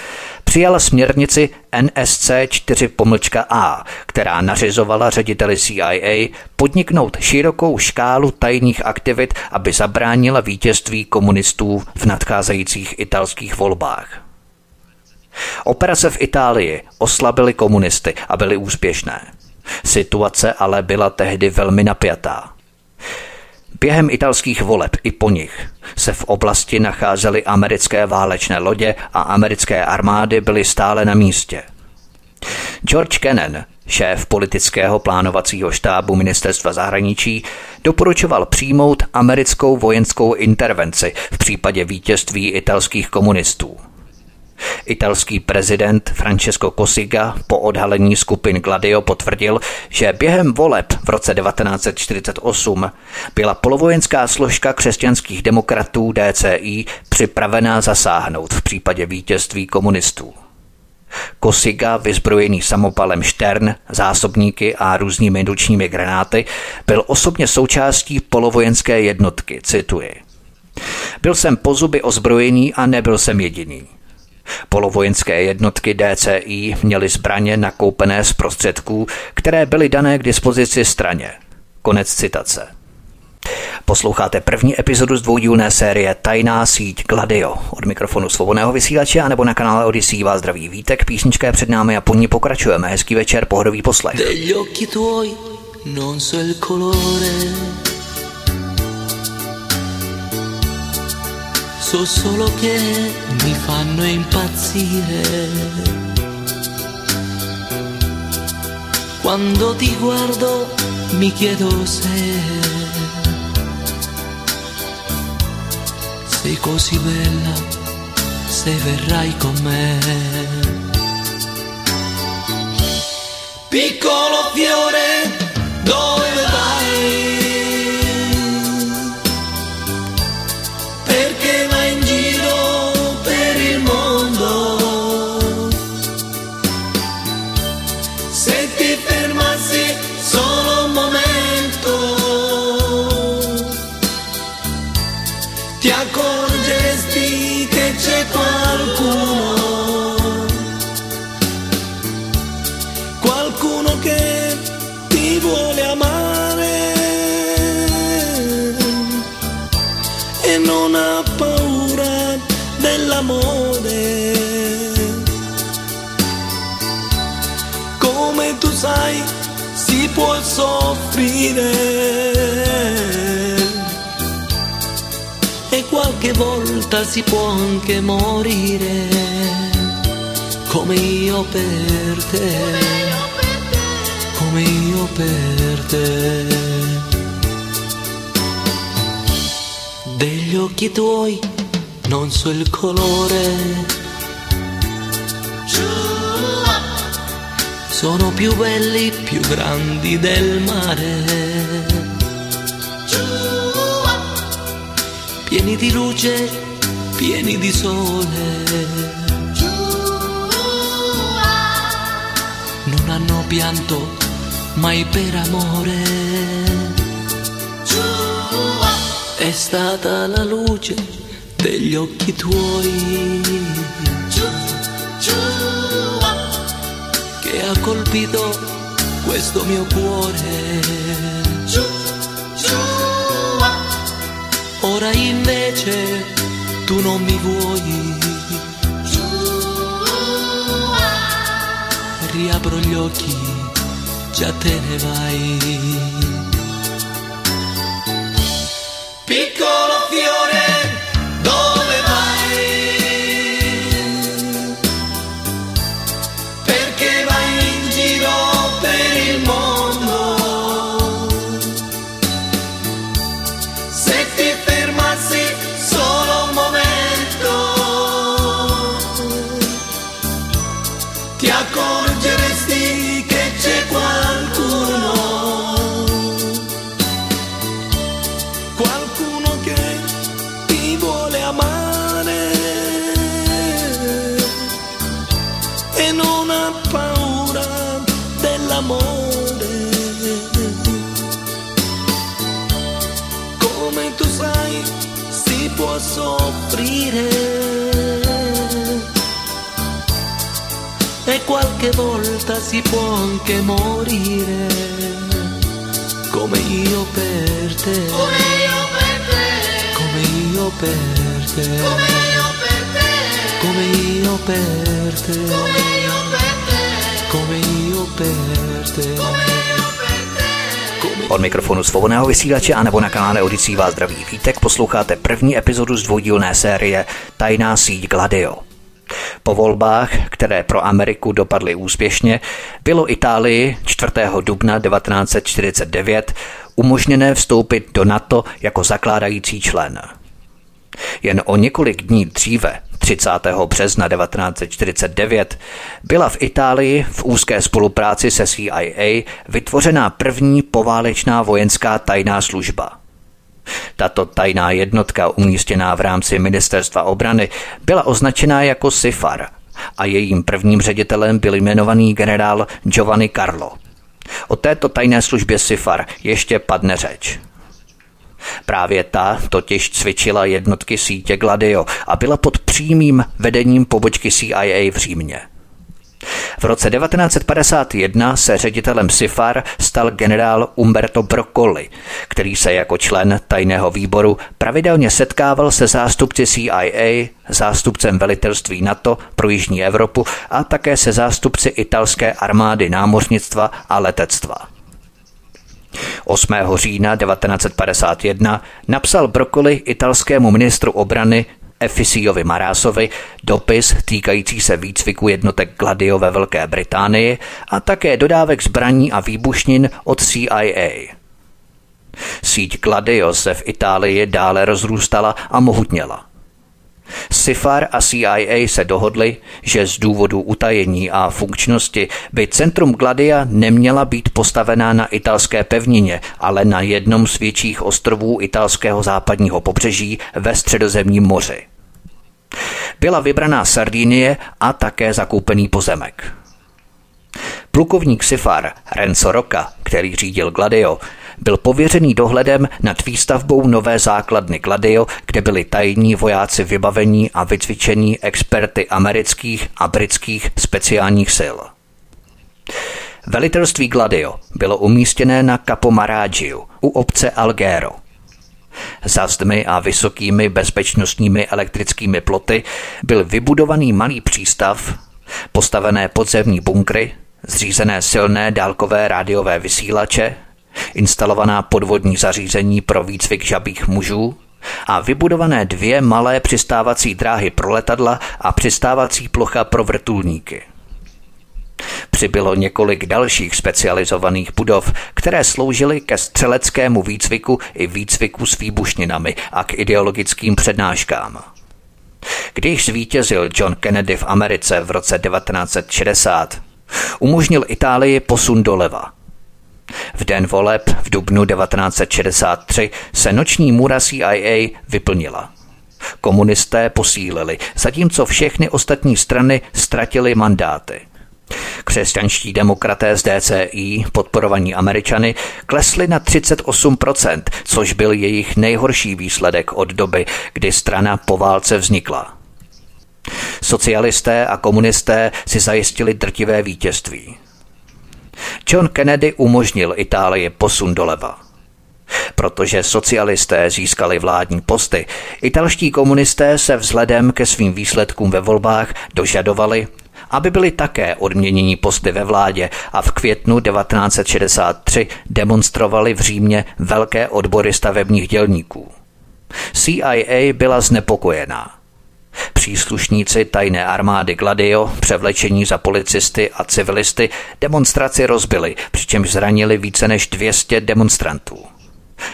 přijala směrnici NSC 4-A, která nařizovala řediteli CIA podniknout širokou škálu tajných aktivit, aby zabránila vítězství komunistů v nadcházejících italských volbách. Operace v Itálii oslabily komunisty a byly úspěšné. Situace ale byla tehdy velmi napjatá. Během italských voleb i po nich se v oblasti nacházely americké válečné lodě a americké armády byly stále na místě. George Kennan, šéf politického plánovacího štábu ministerstva zahraničí, doporučoval přijmout americkou vojenskou intervenci v případě vítězství italských komunistů – Italský prezident Francesco Cossiga po odhalení skupin Gladio potvrdil, že během voleb v roce 1948 byla polovojenská složka křesťanských demokratů DCI připravená zasáhnout v případě vítězství komunistů. Kosiga, vyzbrojený samopalem Štern, zásobníky a různými nočními granáty, byl osobně součástí polovojenské jednotky, cituji. Byl jsem po zuby ozbrojený a nebyl jsem jediný. Polovojenské jednotky DCI měly zbraně nakoupené z prostředků, které byly dané k dispozici straně. Konec citace. Posloucháte první epizodu z dvoudílné série Tajná síť Gladio. Od mikrofonu svobodného vysílače a nebo na kanále Odyssey vás zdraví vítek, písnička je před námi a po ní pokračujeme. Hezký večer, pohodový poslech. non so il colore so solo che mi fanno impazzire. Quando ti guardo mi chiedo se sei così bella, se verrai con me. Piccolo fiore, dove volta si può anche morire come io per te. Come io per te. Degli occhi tuoi non so il colore. Sono più belli, più grandi del mare. Pieni di luce, pieni di sole. Non hanno pianto mai per amore. È stata la luce degli occhi tuoi che ha colpito questo mio cuore. Ora invece tu non mi vuoi. Riapro gli occhi, già te ne vai. può soffrire. E qualche volta si può anche morire come io per te. Come io per te. Come io per te. Come io per te. Come io per te. Come io per te. Od mikrofonu svobodného vysílače a nebo na kanále Odisí vás zdraví vítek posloucháte první epizodu z dvoudílné série Tajná síť Gladio. Po volbách, které pro Ameriku dopadly úspěšně, bylo Itálii 4. dubna 1949 umožněné vstoupit do NATO jako zakládající člen. Jen o několik dní dříve, 30. března 1949, byla v Itálii v úzké spolupráci se CIA vytvořena první poválečná vojenská tajná služba. Tato tajná jednotka umístěná v rámci ministerstva obrany byla označená jako SIFAR a jejím prvním ředitelem byl jmenovaný generál Giovanni Carlo. O této tajné službě SIFAR ještě padne řeč. Právě ta totiž cvičila jednotky sítě Gladio a byla pod přímým vedením pobočky CIA v Římě. V roce 1951 se ředitelem SIFAR stal generál Umberto Broccoli, který se jako člen tajného výboru pravidelně setkával se zástupci CIA, zástupcem velitelství NATO pro Jižní Evropu a také se zástupci italské armády námořnictva a letectva. 8. října 1951 napsal Broccoli italskému ministru obrany Efisiovi Marásovi dopis týkající se výcviku jednotek Gladio ve Velké Británii a také dodávek zbraní a výbušnin od CIA. Síť Gladio se v Itálii dále rozrůstala a mohutněla. SIFAR a CIA se dohodli, že z důvodu utajení a funkčnosti by centrum Gladia neměla být postavená na italské pevnině, ale na jednom z větších ostrovů italského západního pobřeží ve středozemním moři. Byla vybraná Sardinie a také zakoupený pozemek. Plukovník Sifar Renzo Roca, který řídil Gladio, byl pověřený dohledem nad výstavbou nové základny Gladio, kde byli tajní vojáci vybavení a vycvičení experty amerických a britských speciálních sil. Velitelství Gladio bylo umístěné na Capo Maragiu u obce Algero. Za zdmi a vysokými bezpečnostními elektrickými ploty byl vybudovaný malý přístav, postavené podzemní bunkry, zřízené silné dálkové rádiové vysílače, instalovaná podvodní zařízení pro výcvik žabých mužů a vybudované dvě malé přistávací dráhy pro letadla a přistávací plocha pro vrtulníky. Přibylo několik dalších specializovaných budov, které sloužily ke střeleckému výcviku i výcviku s výbušninami a k ideologickým přednáškám. Když zvítězil John Kennedy v Americe v roce 1960, umožnil Itálii posun doleva – v den voleb v dubnu 1963 se noční můra CIA vyplnila. Komunisté posílili, zatímco všechny ostatní strany ztratily mandáty. Křesťanští demokraté z DCI, podporovaní Američany, klesli na 38%, což byl jejich nejhorší výsledek od doby, kdy strana po válce vznikla. Socialisté a komunisté si zajistili drtivé vítězství. John Kennedy umožnil Itálii posun doleva. Protože socialisté získali vládní posty, italští komunisté se vzhledem ke svým výsledkům ve volbách dožadovali, aby byli také odměnění posty ve vládě a v květnu 1963 demonstrovali v Římě velké odbory stavebních dělníků. CIA byla znepokojená. Příslušníci tajné armády Gladio, převlečení za policisty a civilisty, demonstraci rozbili, přičemž zranili více než 200 demonstrantů.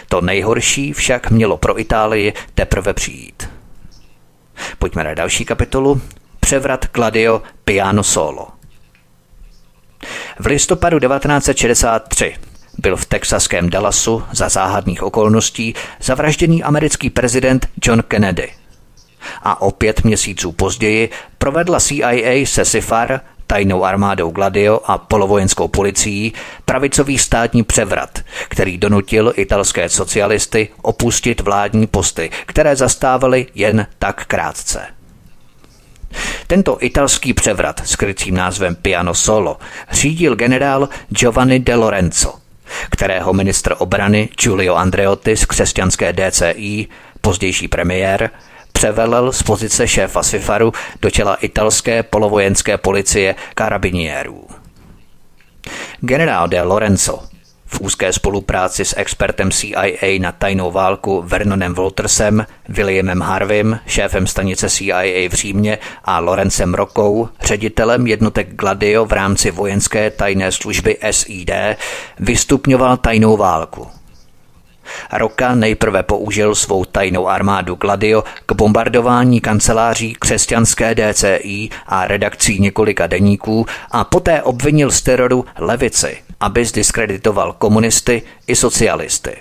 To nejhorší však mělo pro Itálii teprve přijít. Pojďme na další kapitolu. Převrat Gladio Piano Solo. V listopadu 1963 byl v texaském Dallasu za záhadných okolností zavražděný americký prezident John Kennedy – a o pět měsíců později provedla CIA se SIFAR tajnou armádou Gladio a polovojenskou policií pravicový státní převrat, který donutil italské socialisty opustit vládní posty, které zastávali jen tak krátce. Tento italský převrat s krycím názvem Piano Solo řídil generál Giovanni de Lorenzo, kterého ministr obrany Giulio Andreotti z křesťanské DCI, pozdější premiér, převelel z pozice šéfa Sifaru do těla italské polovojenské policie karabiniérů. Generál de Lorenzo v úzké spolupráci s expertem CIA na tajnou válku Vernonem Woltersem, Williamem Harvim, šéfem stanice CIA v Římě a Lorencem Rokou, ředitelem jednotek Gladio v rámci vojenské tajné služby SID, vystupňoval tajnou válku – Roka nejprve použil svou tajnou armádu Gladio k bombardování kanceláří křesťanské DCI a redakcí několika deníků a poté obvinil z teroru levici, aby zdiskreditoval komunisty i socialisty.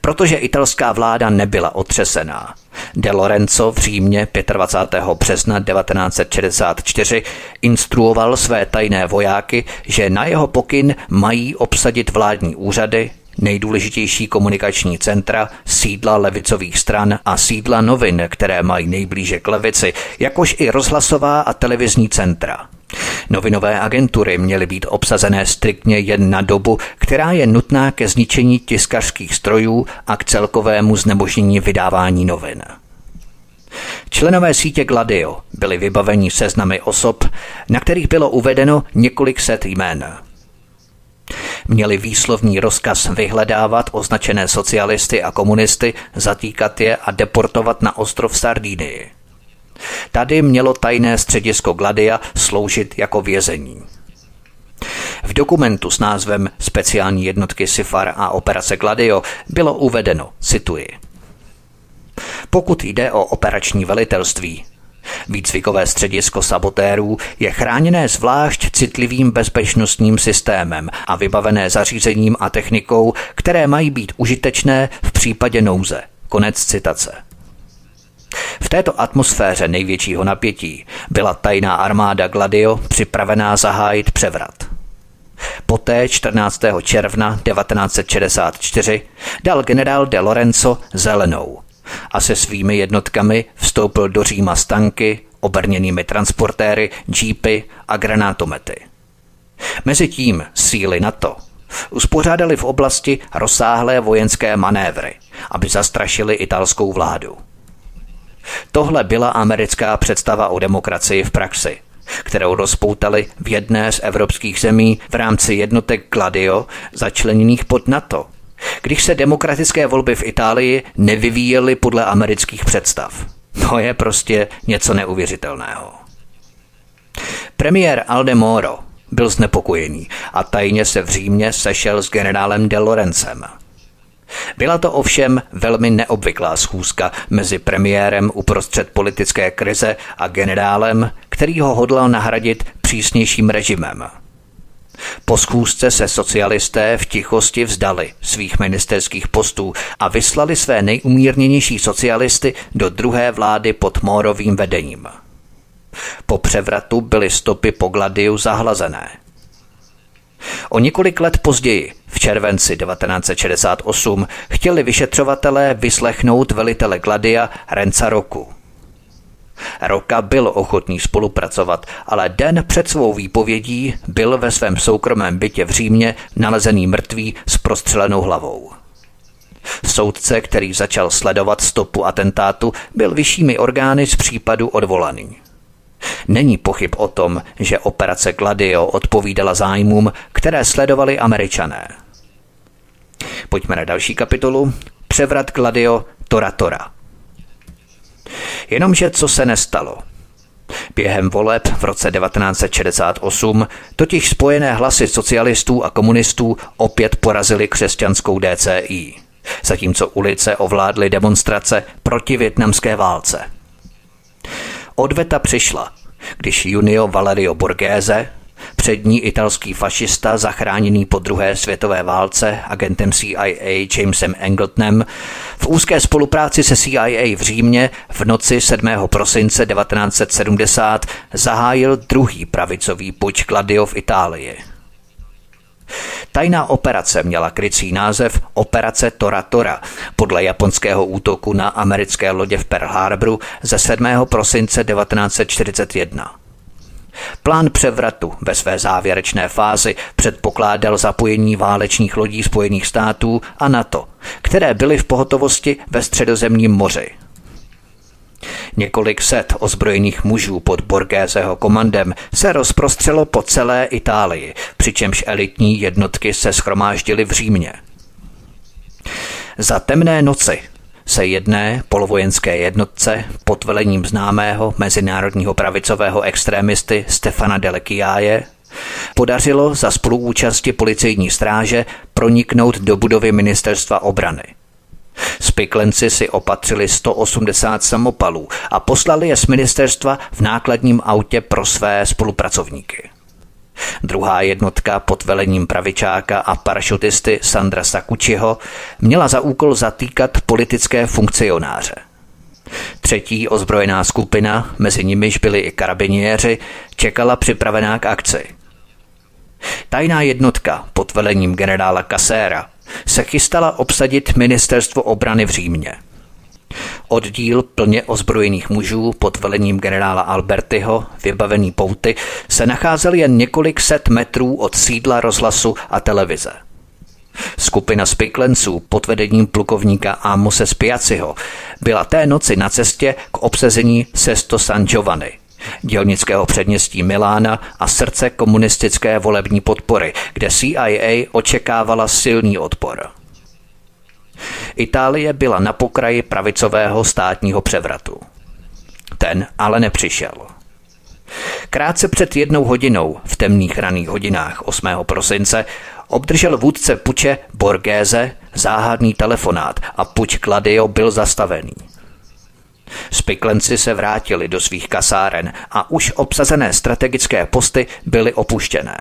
Protože italská vláda nebyla otřesená, De Lorenzo v Římě 25. března 1964 instruoval své tajné vojáky, že na jeho pokyn mají obsadit vládní úřady, nejdůležitější komunikační centra, sídla levicových stran a sídla novin, které mají nejblíže k levici, jakož i rozhlasová a televizní centra. Novinové agentury měly být obsazené striktně jen na dobu, která je nutná ke zničení tiskařských strojů a k celkovému znemožnění vydávání novin. Členové sítě Gladio byli vybaveni seznamy osob, na kterých bylo uvedeno několik set jmén. Měli výslovný rozkaz vyhledávat označené socialisty a komunisty, zatýkat je a deportovat na ostrov Sardínii. Tady mělo tajné středisko Gladia sloužit jako vězení. V dokumentu s názvem Speciální jednotky Sifar a operace Gladio bylo uvedeno, cituji. Pokud jde o operační velitelství, Výcvikové středisko sabotérů je chráněné zvlášť citlivým bezpečnostním systémem a vybavené zařízením a technikou, které mají být užitečné v případě nouze. Konec citace. V této atmosféře největšího napětí byla tajná armáda Gladio připravená zahájit převrat. Poté 14. června 1964 dal generál de Lorenzo zelenou a se svými jednotkami vstoupil do Říma s tanky, obrněnými transportéry, džípy a granátomety. Mezitím síly NATO uspořádali v oblasti rozsáhlé vojenské manévry, aby zastrašili italskou vládu. Tohle byla americká představa o demokracii v praxi, kterou rozpoutali v jedné z evropských zemí v rámci jednotek Gladio začleněných pod NATO když se demokratické volby v Itálii nevyvíjely podle amerických představ. To je prostě něco neuvěřitelného. Premiér Aldemoro byl znepokojený a tajně se v Římě sešel s generálem De Lorencem. Byla to ovšem velmi neobvyklá schůzka mezi premiérem uprostřed politické krize a generálem, který ho hodlal nahradit přísnějším režimem – po schůzce se socialisté v tichosti vzdali svých ministerských postů a vyslali své nejumírněnější socialisty do druhé vlády pod Mórovým vedením. Po převratu byly stopy po Gladiu zahlazené. O několik let později, v červenci 1968, chtěli vyšetřovatelé vyslechnout velitele Gladia Renca Roku. Roka byl ochotný spolupracovat, ale den před svou výpovědí byl ve svém soukromém bytě v Římě nalezený mrtvý s prostřelenou hlavou. Soudce, který začal sledovat stopu atentátu, byl vyššími orgány z případu odvolaný. Není pochyb o tom, že operace Gladio odpovídala zájmům, které sledovali američané. Pojďme na další kapitolu. Převrat Gladio Tora Tora. Jenomže co se nestalo? Během voleb v roce 1968 totiž spojené hlasy socialistů a komunistů opět porazili křesťanskou DCI, zatímco ulice ovládly demonstrace proti větnamské válce. Odveta přišla, když Junio Valerio Borghese, přední italský fašista zachráněný po druhé světové válce agentem CIA Jamesem Engletonem, V úzké spolupráci se CIA v Římě v noci 7. prosince 1970 zahájil druhý pravicový puč Gladio v Itálii. Tajná operace měla krycí název Operace Tora Tora podle japonského útoku na americké lodě v Pearl Harboru ze 7. prosince 1941. Plán převratu ve své závěrečné fázi předpokládal zapojení válečných lodí Spojených států a NATO, které byly v pohotovosti ve středozemním moři. Několik set ozbrojených mužů pod Borgéseho komandem se rozprostřelo po celé Itálii, přičemž elitní jednotky se schromáždily v Římě. Za temné noci se jedné polovojenské jednotce pod velením známého mezinárodního pravicového extrémisty Stefana Delekiáje podařilo za spoluúčasti policejní stráže proniknout do budovy ministerstva obrany. Spiklenci si opatřili 180 samopalů a poslali je z ministerstva v nákladním autě pro své spolupracovníky. Druhá jednotka pod velením pravičáka a parašutisty Sandra Sakučiho měla za úkol zatýkat politické funkcionáře. Třetí ozbrojená skupina, mezi nimiž byli i karabiniéři, čekala připravená k akci. Tajná jednotka pod velením generála Kaséra se chystala obsadit ministerstvo obrany v Římě – Oddíl plně ozbrojených mužů pod velením generála Albertyho, vybavený pouty, se nacházel jen několik set metrů od sídla rozhlasu a televize. Skupina spiklenců pod vedením plukovníka Amose Spiaciho byla té noci na cestě k obsazení Sesto San Giovanni, dělnického předměstí Milána a srdce komunistické volební podpory, kde CIA očekávala silný odpor. Itálie byla na pokraji pravicového státního převratu. Ten ale nepřišel. Krátce před jednou hodinou, v temných raných hodinách 8. prosince, obdržel vůdce puče Borgéze záhadný telefonát a puč Gladio byl zastavený. Spiklenci se vrátili do svých kasáren a už obsazené strategické posty byly opuštěné.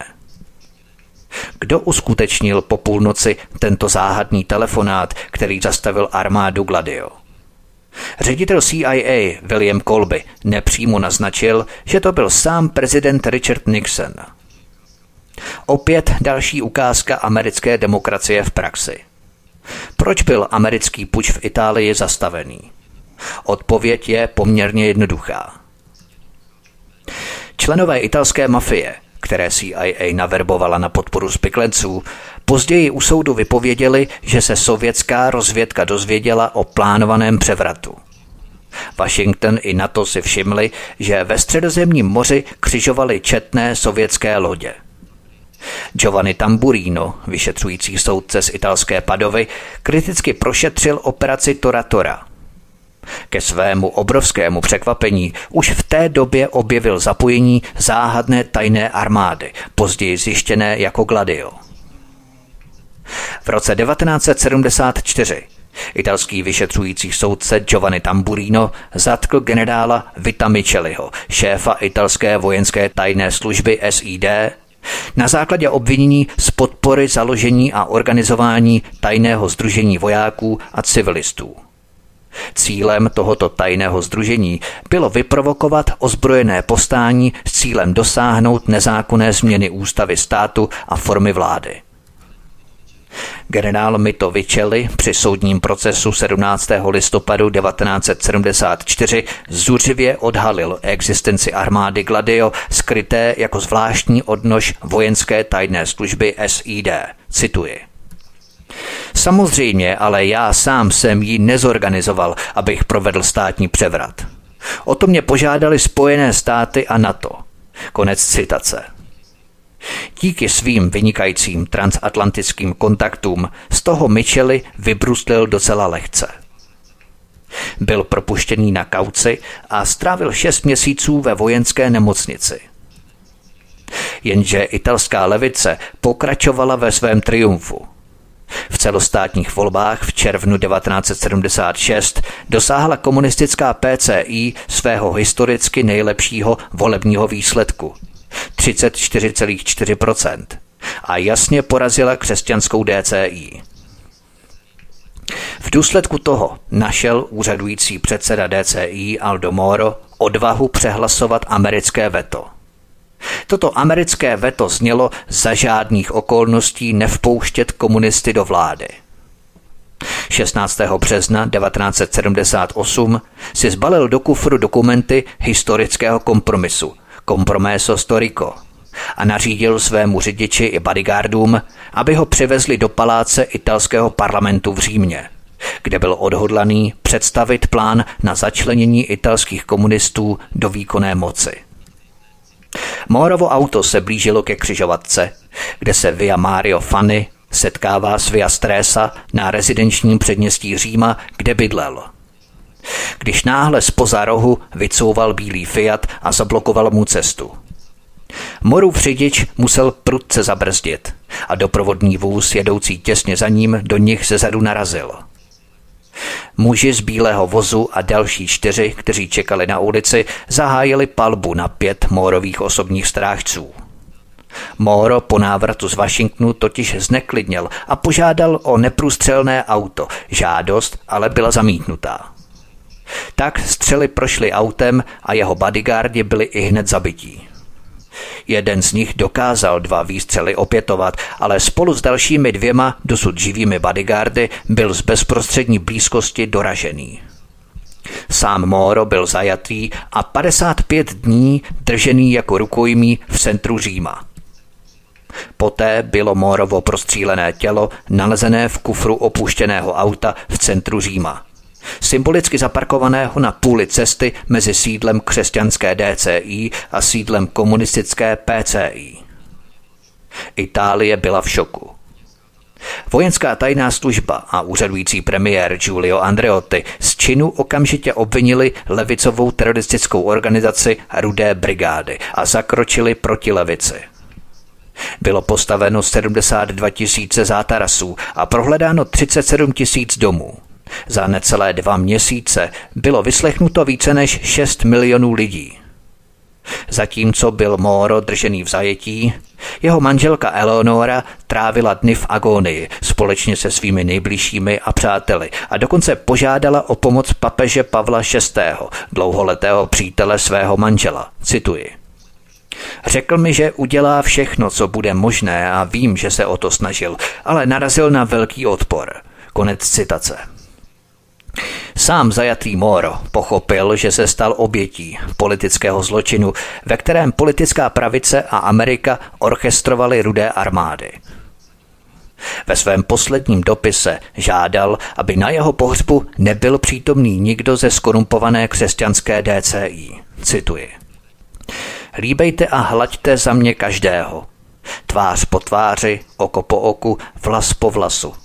Kdo uskutečnil po půlnoci tento záhadný telefonát, který zastavil armádu Gladio? Ředitel CIA William Colby nepřímo naznačil, že to byl sám prezident Richard Nixon. Opět další ukázka americké demokracie v praxi. Proč byl americký puč v Itálii zastavený? Odpověď je poměrně jednoduchá. Členové italské mafie které CIA naverbovala na podporu spiklenců, později u soudu vypověděli, že se sovětská rozvědka dozvěděla o plánovaném převratu. Washington i NATO si všimli, že ve středozemním moři křižovaly četné sovětské lodě. Giovanni Tamburino, vyšetřující soudce z italské Padovy, kriticky prošetřil operaci Tora Tora – ke svému obrovskému překvapení už v té době objevil zapojení záhadné tajné armády, později zjištěné jako Gladio. V roce 1974 Italský vyšetřující soudce Giovanni Tamburino zatkl generála Vita Micheliho, šéfa italské vojenské tajné služby SID, na základě obvinění z podpory založení a organizování tajného združení vojáků a civilistů. Cílem tohoto tajného združení bylo vyprovokovat ozbrojené postání s cílem dosáhnout nezákonné změny ústavy státu a formy vlády. Generál Mito Vicelli při soudním procesu 17. listopadu 1974 zuřivě odhalil existenci armády Gladio skryté jako zvláštní odnož vojenské tajné služby SID. Cituji. Samozřejmě, ale já sám jsem ji nezorganizoval, abych provedl státní převrat. O to mě požádali Spojené státy a NATO. Konec citace. Díky svým vynikajícím transatlantickým kontaktům z toho Micheli vybruslil docela lehce. Byl propuštěný na kauci a strávil šest měsíců ve vojenské nemocnici. Jenže italská levice pokračovala ve svém triumfu – v celostátních volbách v červnu 1976 dosáhla komunistická PCI svého historicky nejlepšího volebního výsledku 34,4% a jasně porazila křesťanskou DCI. V důsledku toho našel úřadující předseda DCI Aldo Moro odvahu přehlasovat americké veto. Toto americké veto znělo za žádných okolností nevpouštět komunisty do vlády. 16. března 1978 si zbalil do kufru dokumenty historického kompromisu Compromeso Storico a nařídil svému řidiči i bodyguardům, aby ho přivezli do paláce italského parlamentu v Římě, kde byl odhodlaný představit plán na začlenění italských komunistů do výkonné moci. Morovo auto se blížilo ke křižovatce, kde se Via Mario Fanny setkává s Via Stresa na rezidenčním předměstí Říma, kde bydlel. Když náhle spoza rohu vycouval bílý Fiat a zablokoval mu cestu. Morův řidič musel prudce zabrzdit a doprovodný vůz jedoucí těsně za ním do nich ze zadu narazil – Muži z bílého vozu a další čtyři, kteří čekali na ulici, zahájili palbu na pět Mórových osobních strážců. Moro po návratu z Washingtonu totiž zneklidněl a požádal o neprůstřelné auto. Žádost ale byla zamítnutá. Tak střely prošly autem a jeho bodyguardi byli i hned zabití. Jeden z nich dokázal dva výstřely opětovat, ale spolu s dalšími dvěma dosud živými bodyguardy byl z bezprostřední blízkosti doražený. Sám Moro byl zajatý a 55 dní držený jako rukojmí v centru Říma. Poté bylo Morovo prostřílené tělo nalezené v kufru opuštěného auta v centru Říma symbolicky zaparkovaného na půli cesty mezi sídlem křesťanské DCI a sídlem komunistické PCI. Itálie byla v šoku. Vojenská tajná služba a úřadující premiér Giulio Andreotti z činu okamžitě obvinili levicovou teroristickou organizaci Rudé brigády a zakročili proti levici. Bylo postaveno 72 tisíce zátarasů a prohledáno 37 tisíc domů. Za necelé dva měsíce bylo vyslechnuto více než 6 milionů lidí. Zatímco byl Moro držený v zajetí, jeho manželka Eleonora trávila dny v agonii společně se svými nejbližšími a přáteli a dokonce požádala o pomoc papeže Pavla VI., dlouholetého přítele svého manžela. Cituji. Řekl mi, že udělá všechno, co bude možné a vím, že se o to snažil, ale narazil na velký odpor. Konec citace. Sám zajatý Moro pochopil, že se stal obětí politického zločinu, ve kterém politická pravice a Amerika orchestrovali rudé armády. Ve svém posledním dopise žádal, aby na jeho pohřbu nebyl přítomný nikdo ze skorumpované křesťanské DCI. Cituji. Líbejte a hlaďte za mě každého. Tvář po tváři, oko po oku, vlas po vlasu –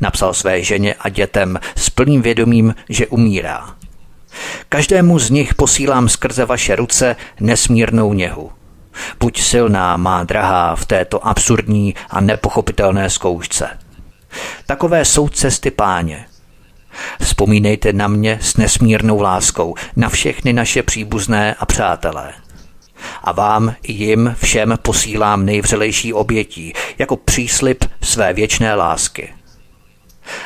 Napsal své ženě a dětem s plným vědomím, že umírá. Každému z nich posílám skrze vaše ruce nesmírnou něhu. Buď silná, má drahá, v této absurdní a nepochopitelné zkoušce. Takové jsou cesty páně. Vzpomínejte na mě s nesmírnou láskou, na všechny naše příbuzné a přátelé. A vám i jim všem posílám nejvřelejší obětí, jako příslip své věčné lásky.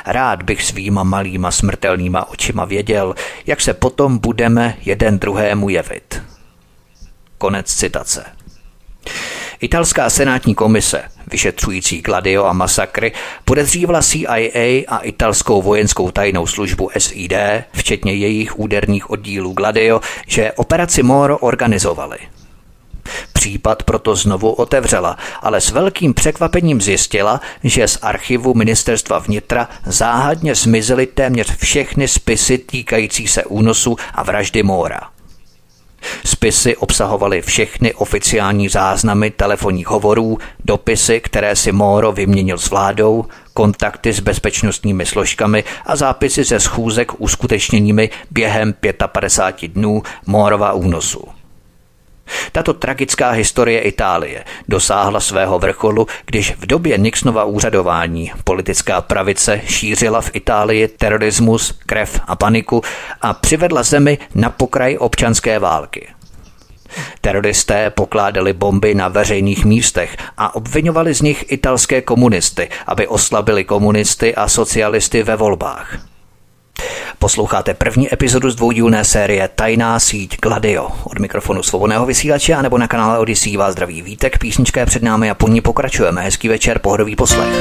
Rád bych svýma malýma smrtelnýma očima věděl, jak se potom budeme jeden druhému jevit. Konec citace. Italská senátní komise, vyšetřující Gladio a masakry, podezřívala CIA a italskou vojenskou tajnou službu SID, včetně jejich úderných oddílů Gladio, že operaci Moro organizovali – Případ proto znovu otevřela, ale s velkým překvapením zjistila, že z archivu ministerstva vnitra záhadně zmizely téměř všechny spisy týkající se únosu a vraždy Móra. Spisy obsahovaly všechny oficiální záznamy telefonních hovorů, dopisy, které si Móro vyměnil s vládou, kontakty s bezpečnostními složkami a zápisy ze schůzek uskutečněními během 55 dnů Mórova únosu. Tato tragická historie Itálie dosáhla svého vrcholu, když v době Nixonova úřadování politická pravice šířila v Itálii terorismus, krev a paniku a přivedla zemi na pokraj občanské války. Teroristé pokládali bomby na veřejných místech a obvinovali z nich italské komunisty, aby oslabili komunisty a socialisty ve volbách. Posloucháte první epizodu z dvoudílné série Tajná síť Gladio. Od mikrofonu svobodného vysílače a nebo na kanále Odyssey vás zdraví vítek, písnička je před námi a po ní pokračujeme. Hezký večer, pohodový poslech.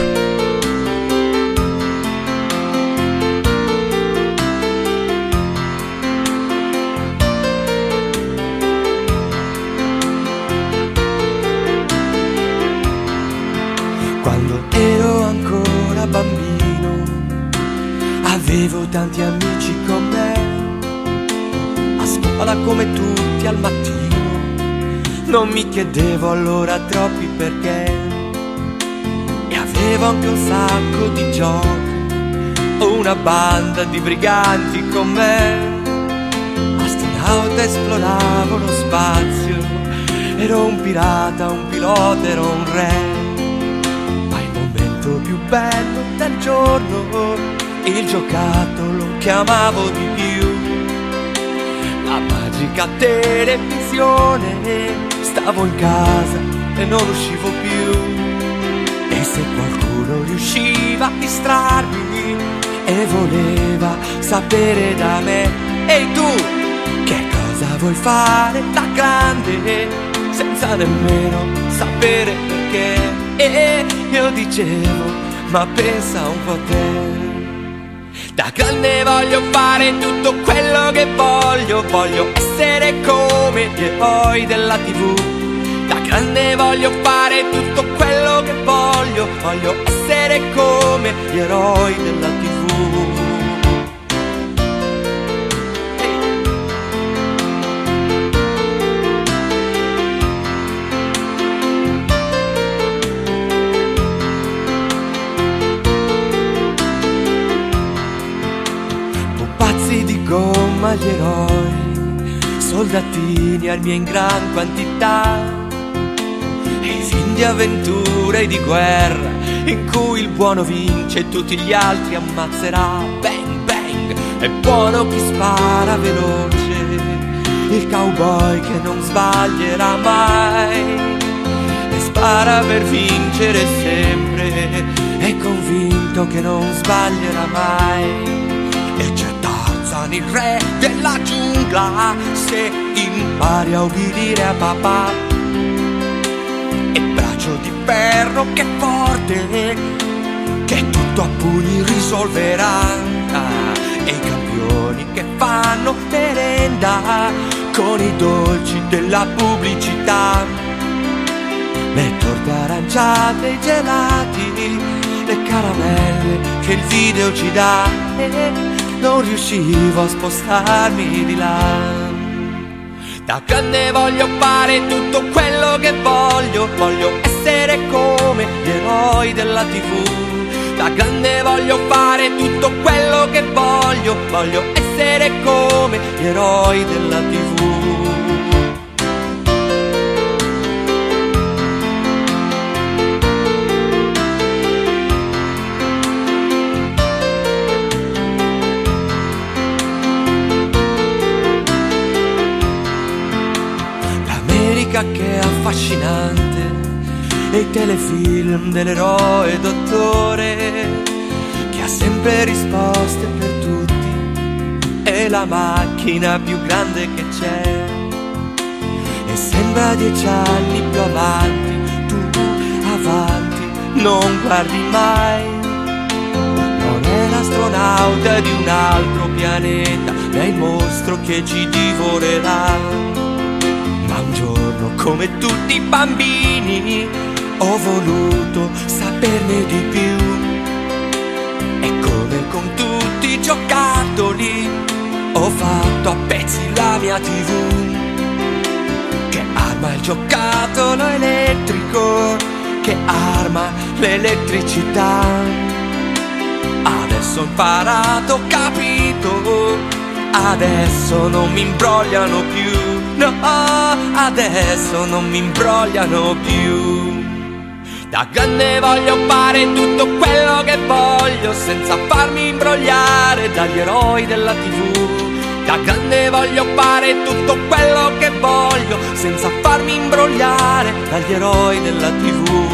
Tanti amici con me. A scuola come tutti al mattino non mi chiedevo allora troppi perché. E avevo anche un sacco di giochi o una banda di briganti con me. Astronauta esploravo lo spazio, ero un pirata, un pilota, ero un re ma il momento più bello del giorno, il giocattolo che amavo di più. La magica televisione, stavo in casa e non uscivo più. E se qualcuno riusciva a distrarmi e voleva sapere da me, ehi tu, che cosa vuoi fare da grande, senza nemmeno sapere perché? E io dicevo, ma pensa un po' a te. Da grande voglio fare tutto quello che voglio, voglio essere come gli eroi della tv. Da grande voglio fare tutto quello che voglio, voglio essere come gli eroi della tv. Gomma gli eroi, soldatini armi in gran quantità, e film di avventura e di guerra, in cui il buono vince e tutti gli altri ammazzerà. Bang bang, è buono chi spara veloce, il cowboy che non sbaglierà mai. E spara per vincere sempre, è convinto che non sbaglierà mai. Tarzan il re della giungla, se impari a ubbidire a papà. E braccio di ferro che è forte, che tutto a pugni risolverà. E i campioni che fanno merenda con i dolci della pubblicità le torte aranciate, i gelati, le caramelle che il video ci dà non riuscivo a spostarmi di là. Da grande voglio fare tutto quello che voglio, voglio essere come gli eroi della tv. Da grande voglio fare tutto quello che voglio, voglio essere come gli eroi della tv. E i telefilm dell'eroe dottore che ha sempre risposte per tutti. È la macchina più grande che c'è. E sembra dieci anni più avanti tu avanti non guardi mai. Non è l'astronauta di un altro pianeta ma è il mostro che ci divorerà ma un giorno, come tutti i bambini, ho voluto saperne di più. E come con tutti i giocattoli, ho fatto a pezzi la mia tv. Che arma il giocattolo elettrico, che arma l'elettricità. Adesso ho imparato, ho capito, adesso non mi imbrogliano più. No, adesso non mi imbrogliano più. Da grande voglio fare tutto quello che voglio senza farmi imbrogliare dagli eroi della tv. Da grande voglio fare tutto quello che voglio senza farmi imbrogliare dagli eroi della tv.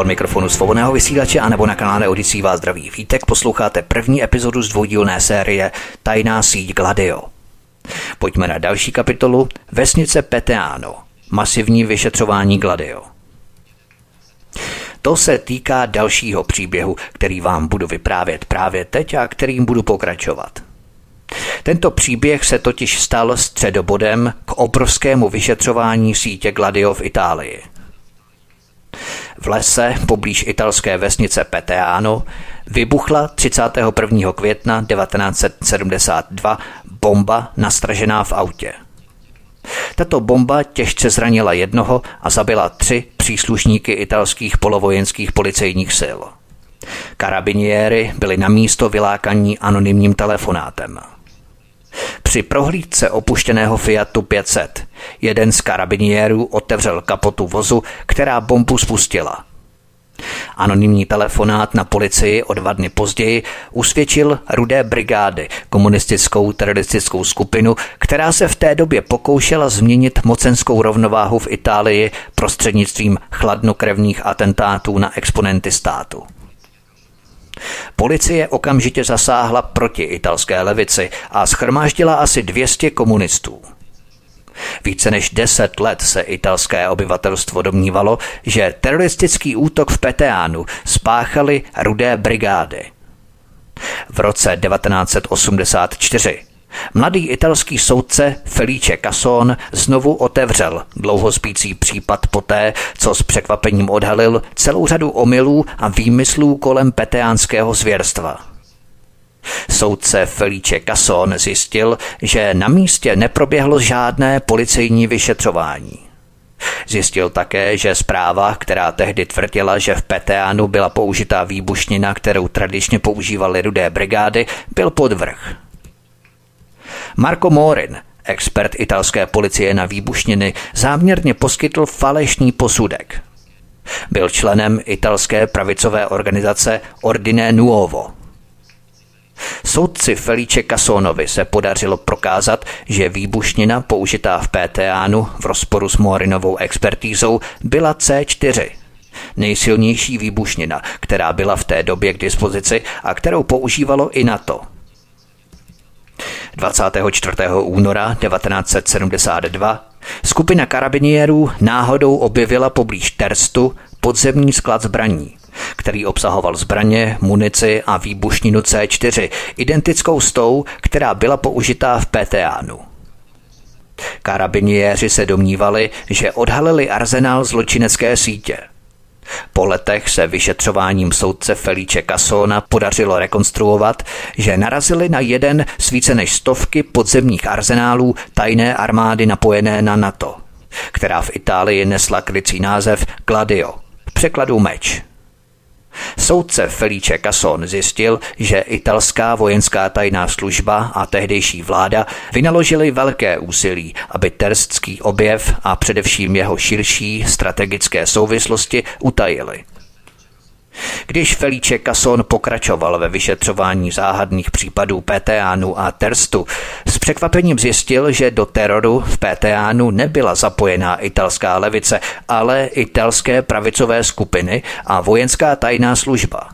Od mikrofonu svobodného vysílače a nebo na kanále Odisí vás zdraví vítek posloucháte první epizodu z dvoudílné série Tajná síť Gladio. Pojďme na další kapitolu Vesnice Peteano. Masivní vyšetřování Gladio. To se týká dalšího příběhu, který vám budu vyprávět právě teď a kterým budu pokračovat. Tento příběh se totiž stal středobodem k obrovskému vyšetřování sítě Gladio v Itálii – v lese poblíž italské vesnice Peteano vybuchla 31. května 1972 bomba nastražená v autě. Tato bomba těžce zranila jednoho a zabila tři příslušníky italských polovojenských policejních sil. Karabiniéry byli na místo vylákaní anonymním telefonátem. Při prohlídce opuštěného Fiatu 500 jeden z karabiniérů otevřel kapotu vozu, která bombu spustila. Anonymní telefonát na policii o dva dny později usvědčil Rudé brigády, komunistickou teroristickou skupinu, která se v té době pokoušela změnit mocenskou rovnováhu v Itálii prostřednictvím chladnokrevných atentátů na exponenty státu. Policie okamžitě zasáhla proti italské levici a schromáždila asi 200 komunistů. Více než deset let se italské obyvatelstvo domnívalo, že teroristický útok v Peteánu spáchali rudé brigády. V roce 1984 Mladý italský soudce Felice Casson znovu otevřel dlouho spící případ poté, co s překvapením odhalil celou řadu omylů a výmyslů kolem peteánského zvěrstva. Soudce Felice Casson zjistil, že na místě neproběhlo žádné policejní vyšetřování. Zjistil také, že zpráva, která tehdy tvrdila, že v Peteánu byla použitá výbušnina, kterou tradičně používaly rudé brigády, byl podvrh. Marco Morin, expert italské policie na výbušniny, záměrně poskytl falešný posudek. Byl členem italské pravicové organizace Ordine Nuovo. Soudci Felice Casonovi se podařilo prokázat, že výbušnina použitá v PTAnu v rozporu s Morinovou expertízou byla C4, nejsilnější výbušnina, která byla v té době k dispozici a kterou používalo i NATO – 24. února 1972 skupina karabiniérů náhodou objevila poblíž Terstu podzemní sklad zbraní, který obsahoval zbraně, munici a výbušninu C4, identickou s tou, která byla použitá v PTAnu. Karabiniéři se domnívali, že odhalili arzenál zločinecké sítě – po letech se vyšetřováním soudce Felice Casona podařilo rekonstruovat, že narazili na jeden z více než stovky podzemních arzenálů tajné armády napojené na NATO, která v Itálii nesla krycí název Gladio, překladu meč. Soudce Felice Casson zjistil, že italská vojenská tajná služba a tehdejší vláda vynaložili velké úsilí, aby terstský objev a především jeho širší strategické souvislosti utajili. Když Felice Casson pokračoval ve vyšetřování záhadných případů PTANu a Terstu, s překvapením zjistil, že do teroru v PTANu nebyla zapojená italská levice, ale italské pravicové skupiny a vojenská tajná služba.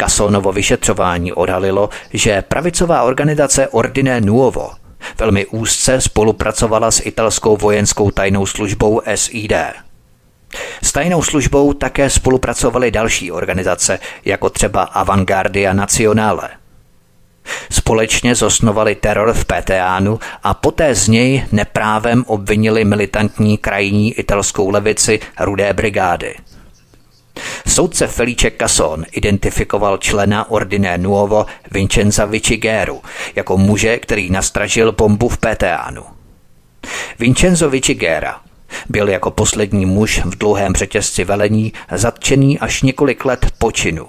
Cassonovo vyšetřování odhalilo, že pravicová organizace Ordine Nuovo velmi úzce spolupracovala s italskou vojenskou tajnou službou SID – s tajnou službou také spolupracovaly další organizace, jako třeba Avantgardia Nacionale. Společně zosnovali teror v Peteánu a poté z něj neprávem obvinili militantní krajní italskou levici Rudé brigády. Soudce Felice Casson identifikoval člena Ordine Nuovo Vincenza Vichigeru jako muže, který nastražil bombu v Peteánu. Vincenzo Vichigera byl jako poslední muž v dlouhém řetězci velení zatčený až několik let po činu.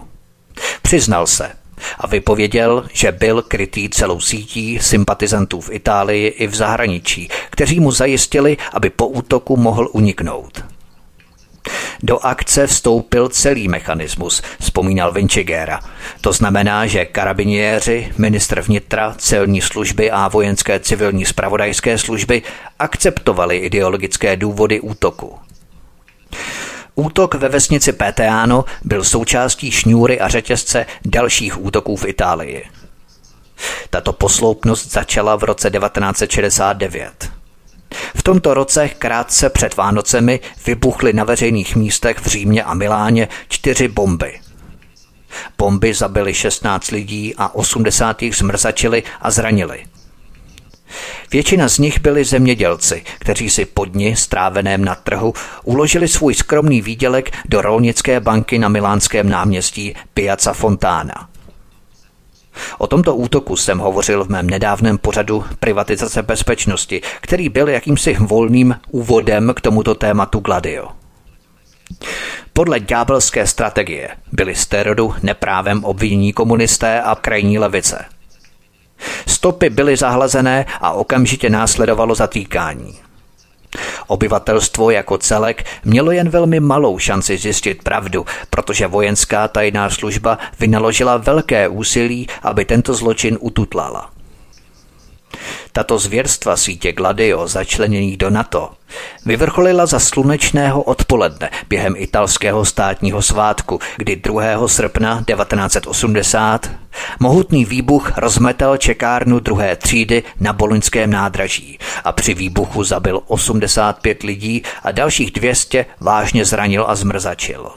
Přiznal se a vypověděl, že byl krytý celou sítí sympatizantů v Itálii i v zahraničí, kteří mu zajistili, aby po útoku mohl uniknout. Do akce vstoupil celý mechanismus, vzpomínal Vincigera. To znamená, že karabiniéři, ministr vnitra, celní služby a vojenské civilní spravodajské služby akceptovali ideologické důvody útoku. Útok ve vesnici Peteano byl součástí šňůry a řetězce dalších útoků v Itálii. Tato posloupnost začala v roce 1969. V tomto roce krátce před Vánocemi vybuchly na veřejných místech v Římě a Miláně čtyři bomby. Bomby zabily 16 lidí a 80 jich zmrzačili a zranili. Většina z nich byli zemědělci, kteří si po dni stráveném na trhu uložili svůj skromný výdělek do rolnické banky na milánském náměstí Piazza Fontana. O tomto útoku jsem hovořil v mém nedávném pořadu Privatizace bezpečnosti, který byl jakýmsi volným úvodem k tomuto tématu Gladio. Podle ďábelské strategie byli z teroru neprávem obvinění komunisté a krajní levice. Stopy byly zahlazené a okamžitě následovalo zatýkání. Obyvatelstvo jako celek mělo jen velmi malou šanci zjistit pravdu, protože vojenská tajná služba vynaložila velké úsilí, aby tento zločin ututlala. Tato zvěrstva sítě Gladio začleněných do NATO vyvrcholila za slunečného odpoledne během italského státního svátku, kdy 2. srpna 1980 mohutný výbuch rozmetal čekárnu druhé třídy na boloňském nádraží a při výbuchu zabil 85 lidí a dalších 200 vážně zranil a zmrzačil.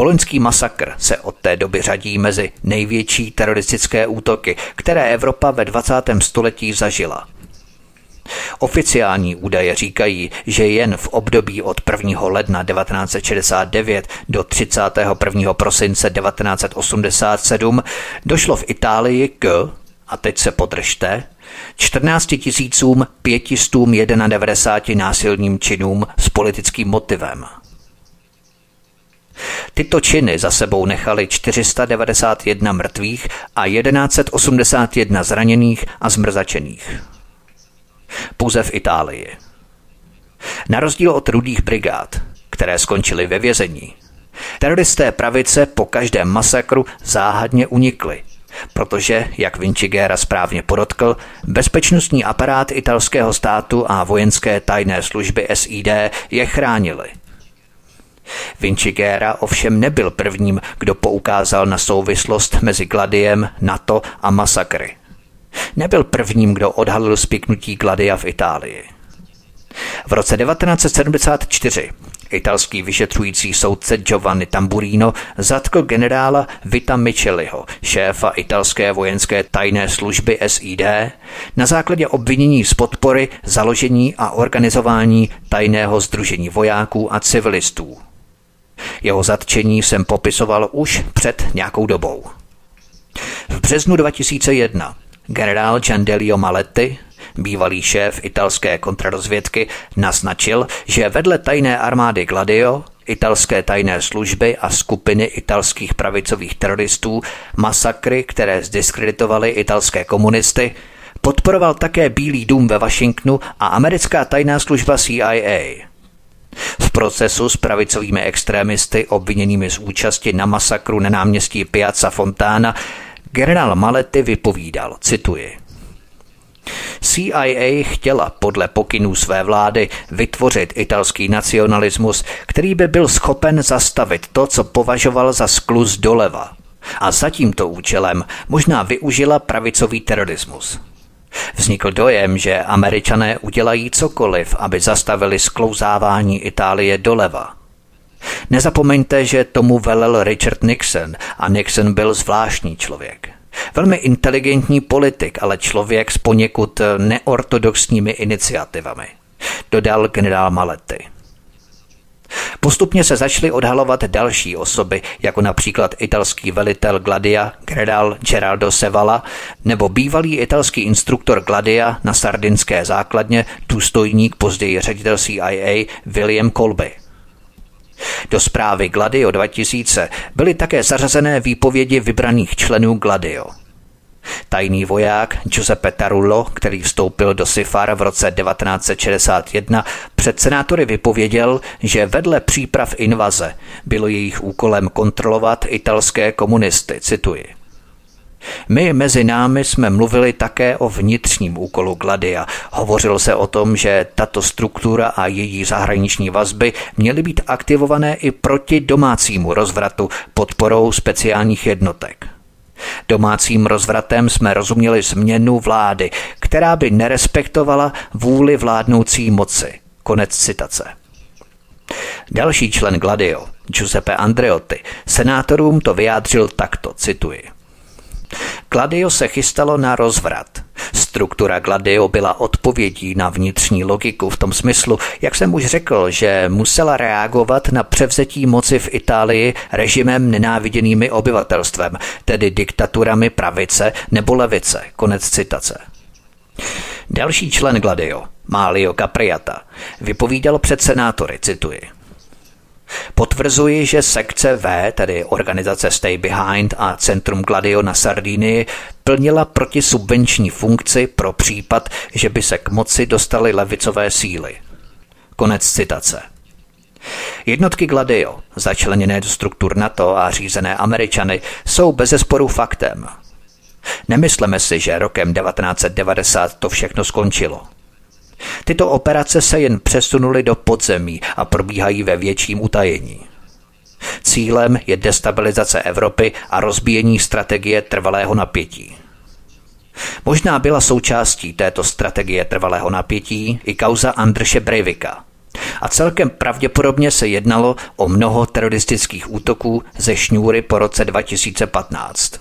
Boloňský masakr se od té doby řadí mezi největší teroristické útoky, které Evropa ve 20. století zažila. Oficiální údaje říkají, že jen v období od 1. ledna 1969 do 31. prosince 1987 došlo v Itálii k, a teď se podržte, 14 591 násilným činům s politickým motivem. Tyto činy za sebou nechali 491 mrtvých a 1181 zraněných a zmrzačených. Pouze v Itálii. Na rozdíl od rudých brigád, které skončily ve vězení, teroristé pravice po každém masakru záhadně unikly, protože, jak Vincigera správně podotkl, bezpečnostní aparát italského státu a vojenské tajné služby SID je chránili – Vincigera ovšem nebyl prvním, kdo poukázal na souvislost mezi Gladiem, NATO a masakry. Nebyl prvním, kdo odhalil spiknutí Gladia v Itálii. V roce 1974 italský vyšetřující soudce Giovanni Tamburino zatkl generála Vita Micheliho, šéfa italské vojenské tajné služby SID, na základě obvinění z podpory, založení a organizování tajného združení vojáků a civilistů. Jeho zatčení jsem popisoval už před nějakou dobou. V březnu 2001 generál Giandelio Maletti, bývalý šéf italské kontrarozvědky, naznačil, že vedle tajné armády Gladio, italské tajné služby a skupiny italských pravicových teroristů masakry, které zdiskreditovaly italské komunisty, podporoval také Bílý dům ve Washingtonu a americká tajná služba CIA. V procesu s pravicovými extrémisty obviněnými z účasti na masakru na náměstí Piazza Fontana generál Maletti vypovídal, cituji. CIA chtěla podle pokynů své vlády vytvořit italský nacionalismus, který by byl schopen zastavit to, co považoval za skluz doleva. A za tímto účelem možná využila pravicový terorismus. Vznikl dojem, že američané udělají cokoliv, aby zastavili sklouzávání Itálie doleva. Nezapomeňte, že tomu velel Richard Nixon a Nixon byl zvláštní člověk. Velmi inteligentní politik, ale člověk s poněkud neortodoxními iniciativami. Dodal generál Maletti. Postupně se začaly odhalovat další osoby, jako například italský velitel Gladia, generál Geraldo Sevala, nebo bývalý italský instruktor Gladia na sardinské základně, důstojník později ředitel CIA William Colby. Do zprávy Gladio 2000 byly také zařazené výpovědi vybraných členů Gladio. Tajný voják Giuseppe Tarullo, který vstoupil do Sifar v roce 1961, před senátory vypověděl, že vedle příprav invaze bylo jejich úkolem kontrolovat italské komunisty, cituji. My mezi námi jsme mluvili také o vnitřním úkolu Gladia. Hovořilo se o tom, že tato struktura a její zahraniční vazby měly být aktivované i proti domácímu rozvratu podporou speciálních jednotek. Domácím rozvratem jsme rozuměli změnu vlády, která by nerespektovala vůli vládnoucí moci. Konec citace. Další člen Gladio, Giuseppe Andreotti, senátorům to vyjádřil takto, cituji. Gladio se chystalo na rozvrat. Struktura Gladio byla odpovědí na vnitřní logiku v tom smyslu, jak jsem už řekl, že musela reagovat na převzetí moci v Itálii režimem nenáviděnými obyvatelstvem, tedy diktaturami pravice nebo levice. Konec citace. Další člen Gladio, Malio Capriata, vypovídal před senátory, cituji. Potvrzuji, že sekce V, tedy organizace Stay Behind a Centrum Gladio na Sardínii, plnila protisubvenční funkci pro případ, že by se k moci dostaly levicové síly. Konec citace. Jednotky Gladio, začleněné do struktur NATO a řízené Američany, jsou bezesporu faktem. Nemysleme si, že rokem 1990 to všechno skončilo. Tyto operace se jen přesunuly do podzemí a probíhají ve větším utajení. Cílem je destabilizace Evropy a rozbíjení strategie trvalého napětí. Možná byla součástí této strategie trvalého napětí i kauza Andrše Breivika. A celkem pravděpodobně se jednalo o mnoho teroristických útoků ze šňůry po roce 2015.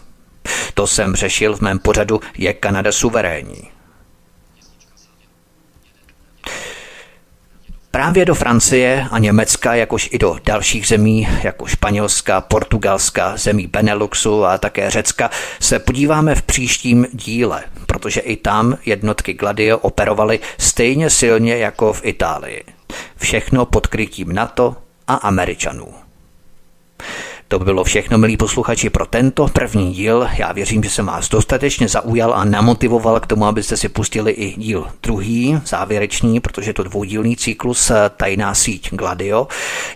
To jsem řešil v mém pořadu Je Kanada suverénní. Právě do Francie a Německa, jakož i do dalších zemí, jako Španělska, Portugalska, zemí Beneluxu a také Řecka, se podíváme v příštím díle, protože i tam jednotky Gladio operovaly stejně silně jako v Itálii. Všechno pod krytím NATO a Američanů. To by bylo všechno, milí posluchači, pro tento první díl. Já věřím, že jsem vás dostatečně zaujal a namotivoval k tomu, abyste si pustili i díl druhý, závěrečný, protože to dvoudílný cyklus eh, Tajná síť Gladio.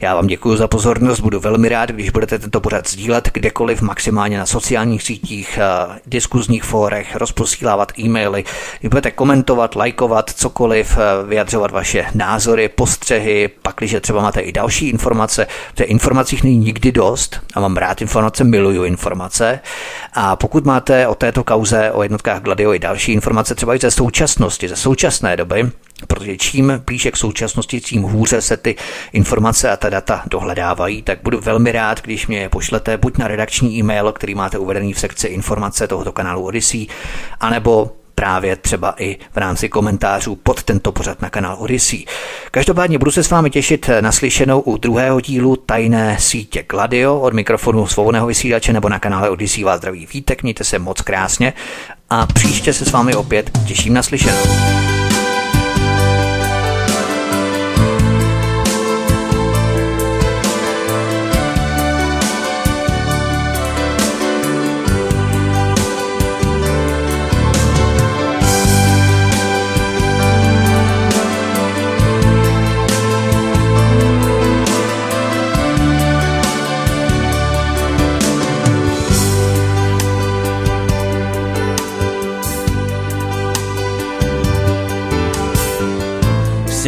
Já vám děkuji za pozornost, budu velmi rád, když budete tento pořad sdílet kdekoliv, maximálně na sociálních sítích, eh, diskuzních fórech, rozposílávat e-maily, když budete komentovat, lajkovat, cokoliv, eh, vyjadřovat vaše názory, postřehy, pakliže třeba máte i další informace, protože informacích není nikdy dost, a mám rád informace, miluju informace. A pokud máte o této kauze, o jednotkách Gladio i další informace, třeba i ze současnosti, ze současné doby, protože čím blíže k současnosti, tím hůře se ty informace a ta data dohledávají, tak budu velmi rád, když mě je pošlete buď na redakční e-mail, který máte uvedený v sekci informace tohoto kanálu Odyssey, anebo právě třeba i v rámci komentářů pod tento pořad na kanál Odyssey. Každopádně budu se s vámi těšit na slyšenou u druhého dílu tajné sítě Gladio. Od mikrofonu svobodného vysílače nebo na kanále Odyssey vás zdraví vítek, mějte se moc krásně a příště se s vámi opět těším na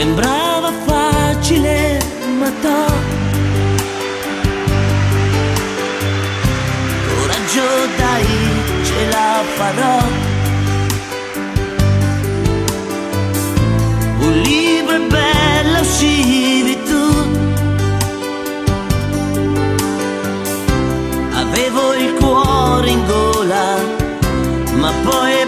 Sembrava facile, ma no. Coraggio dai, ce la farò. Un libro è bello, uscivi tu. Avevo il cuore in gola, ma poi è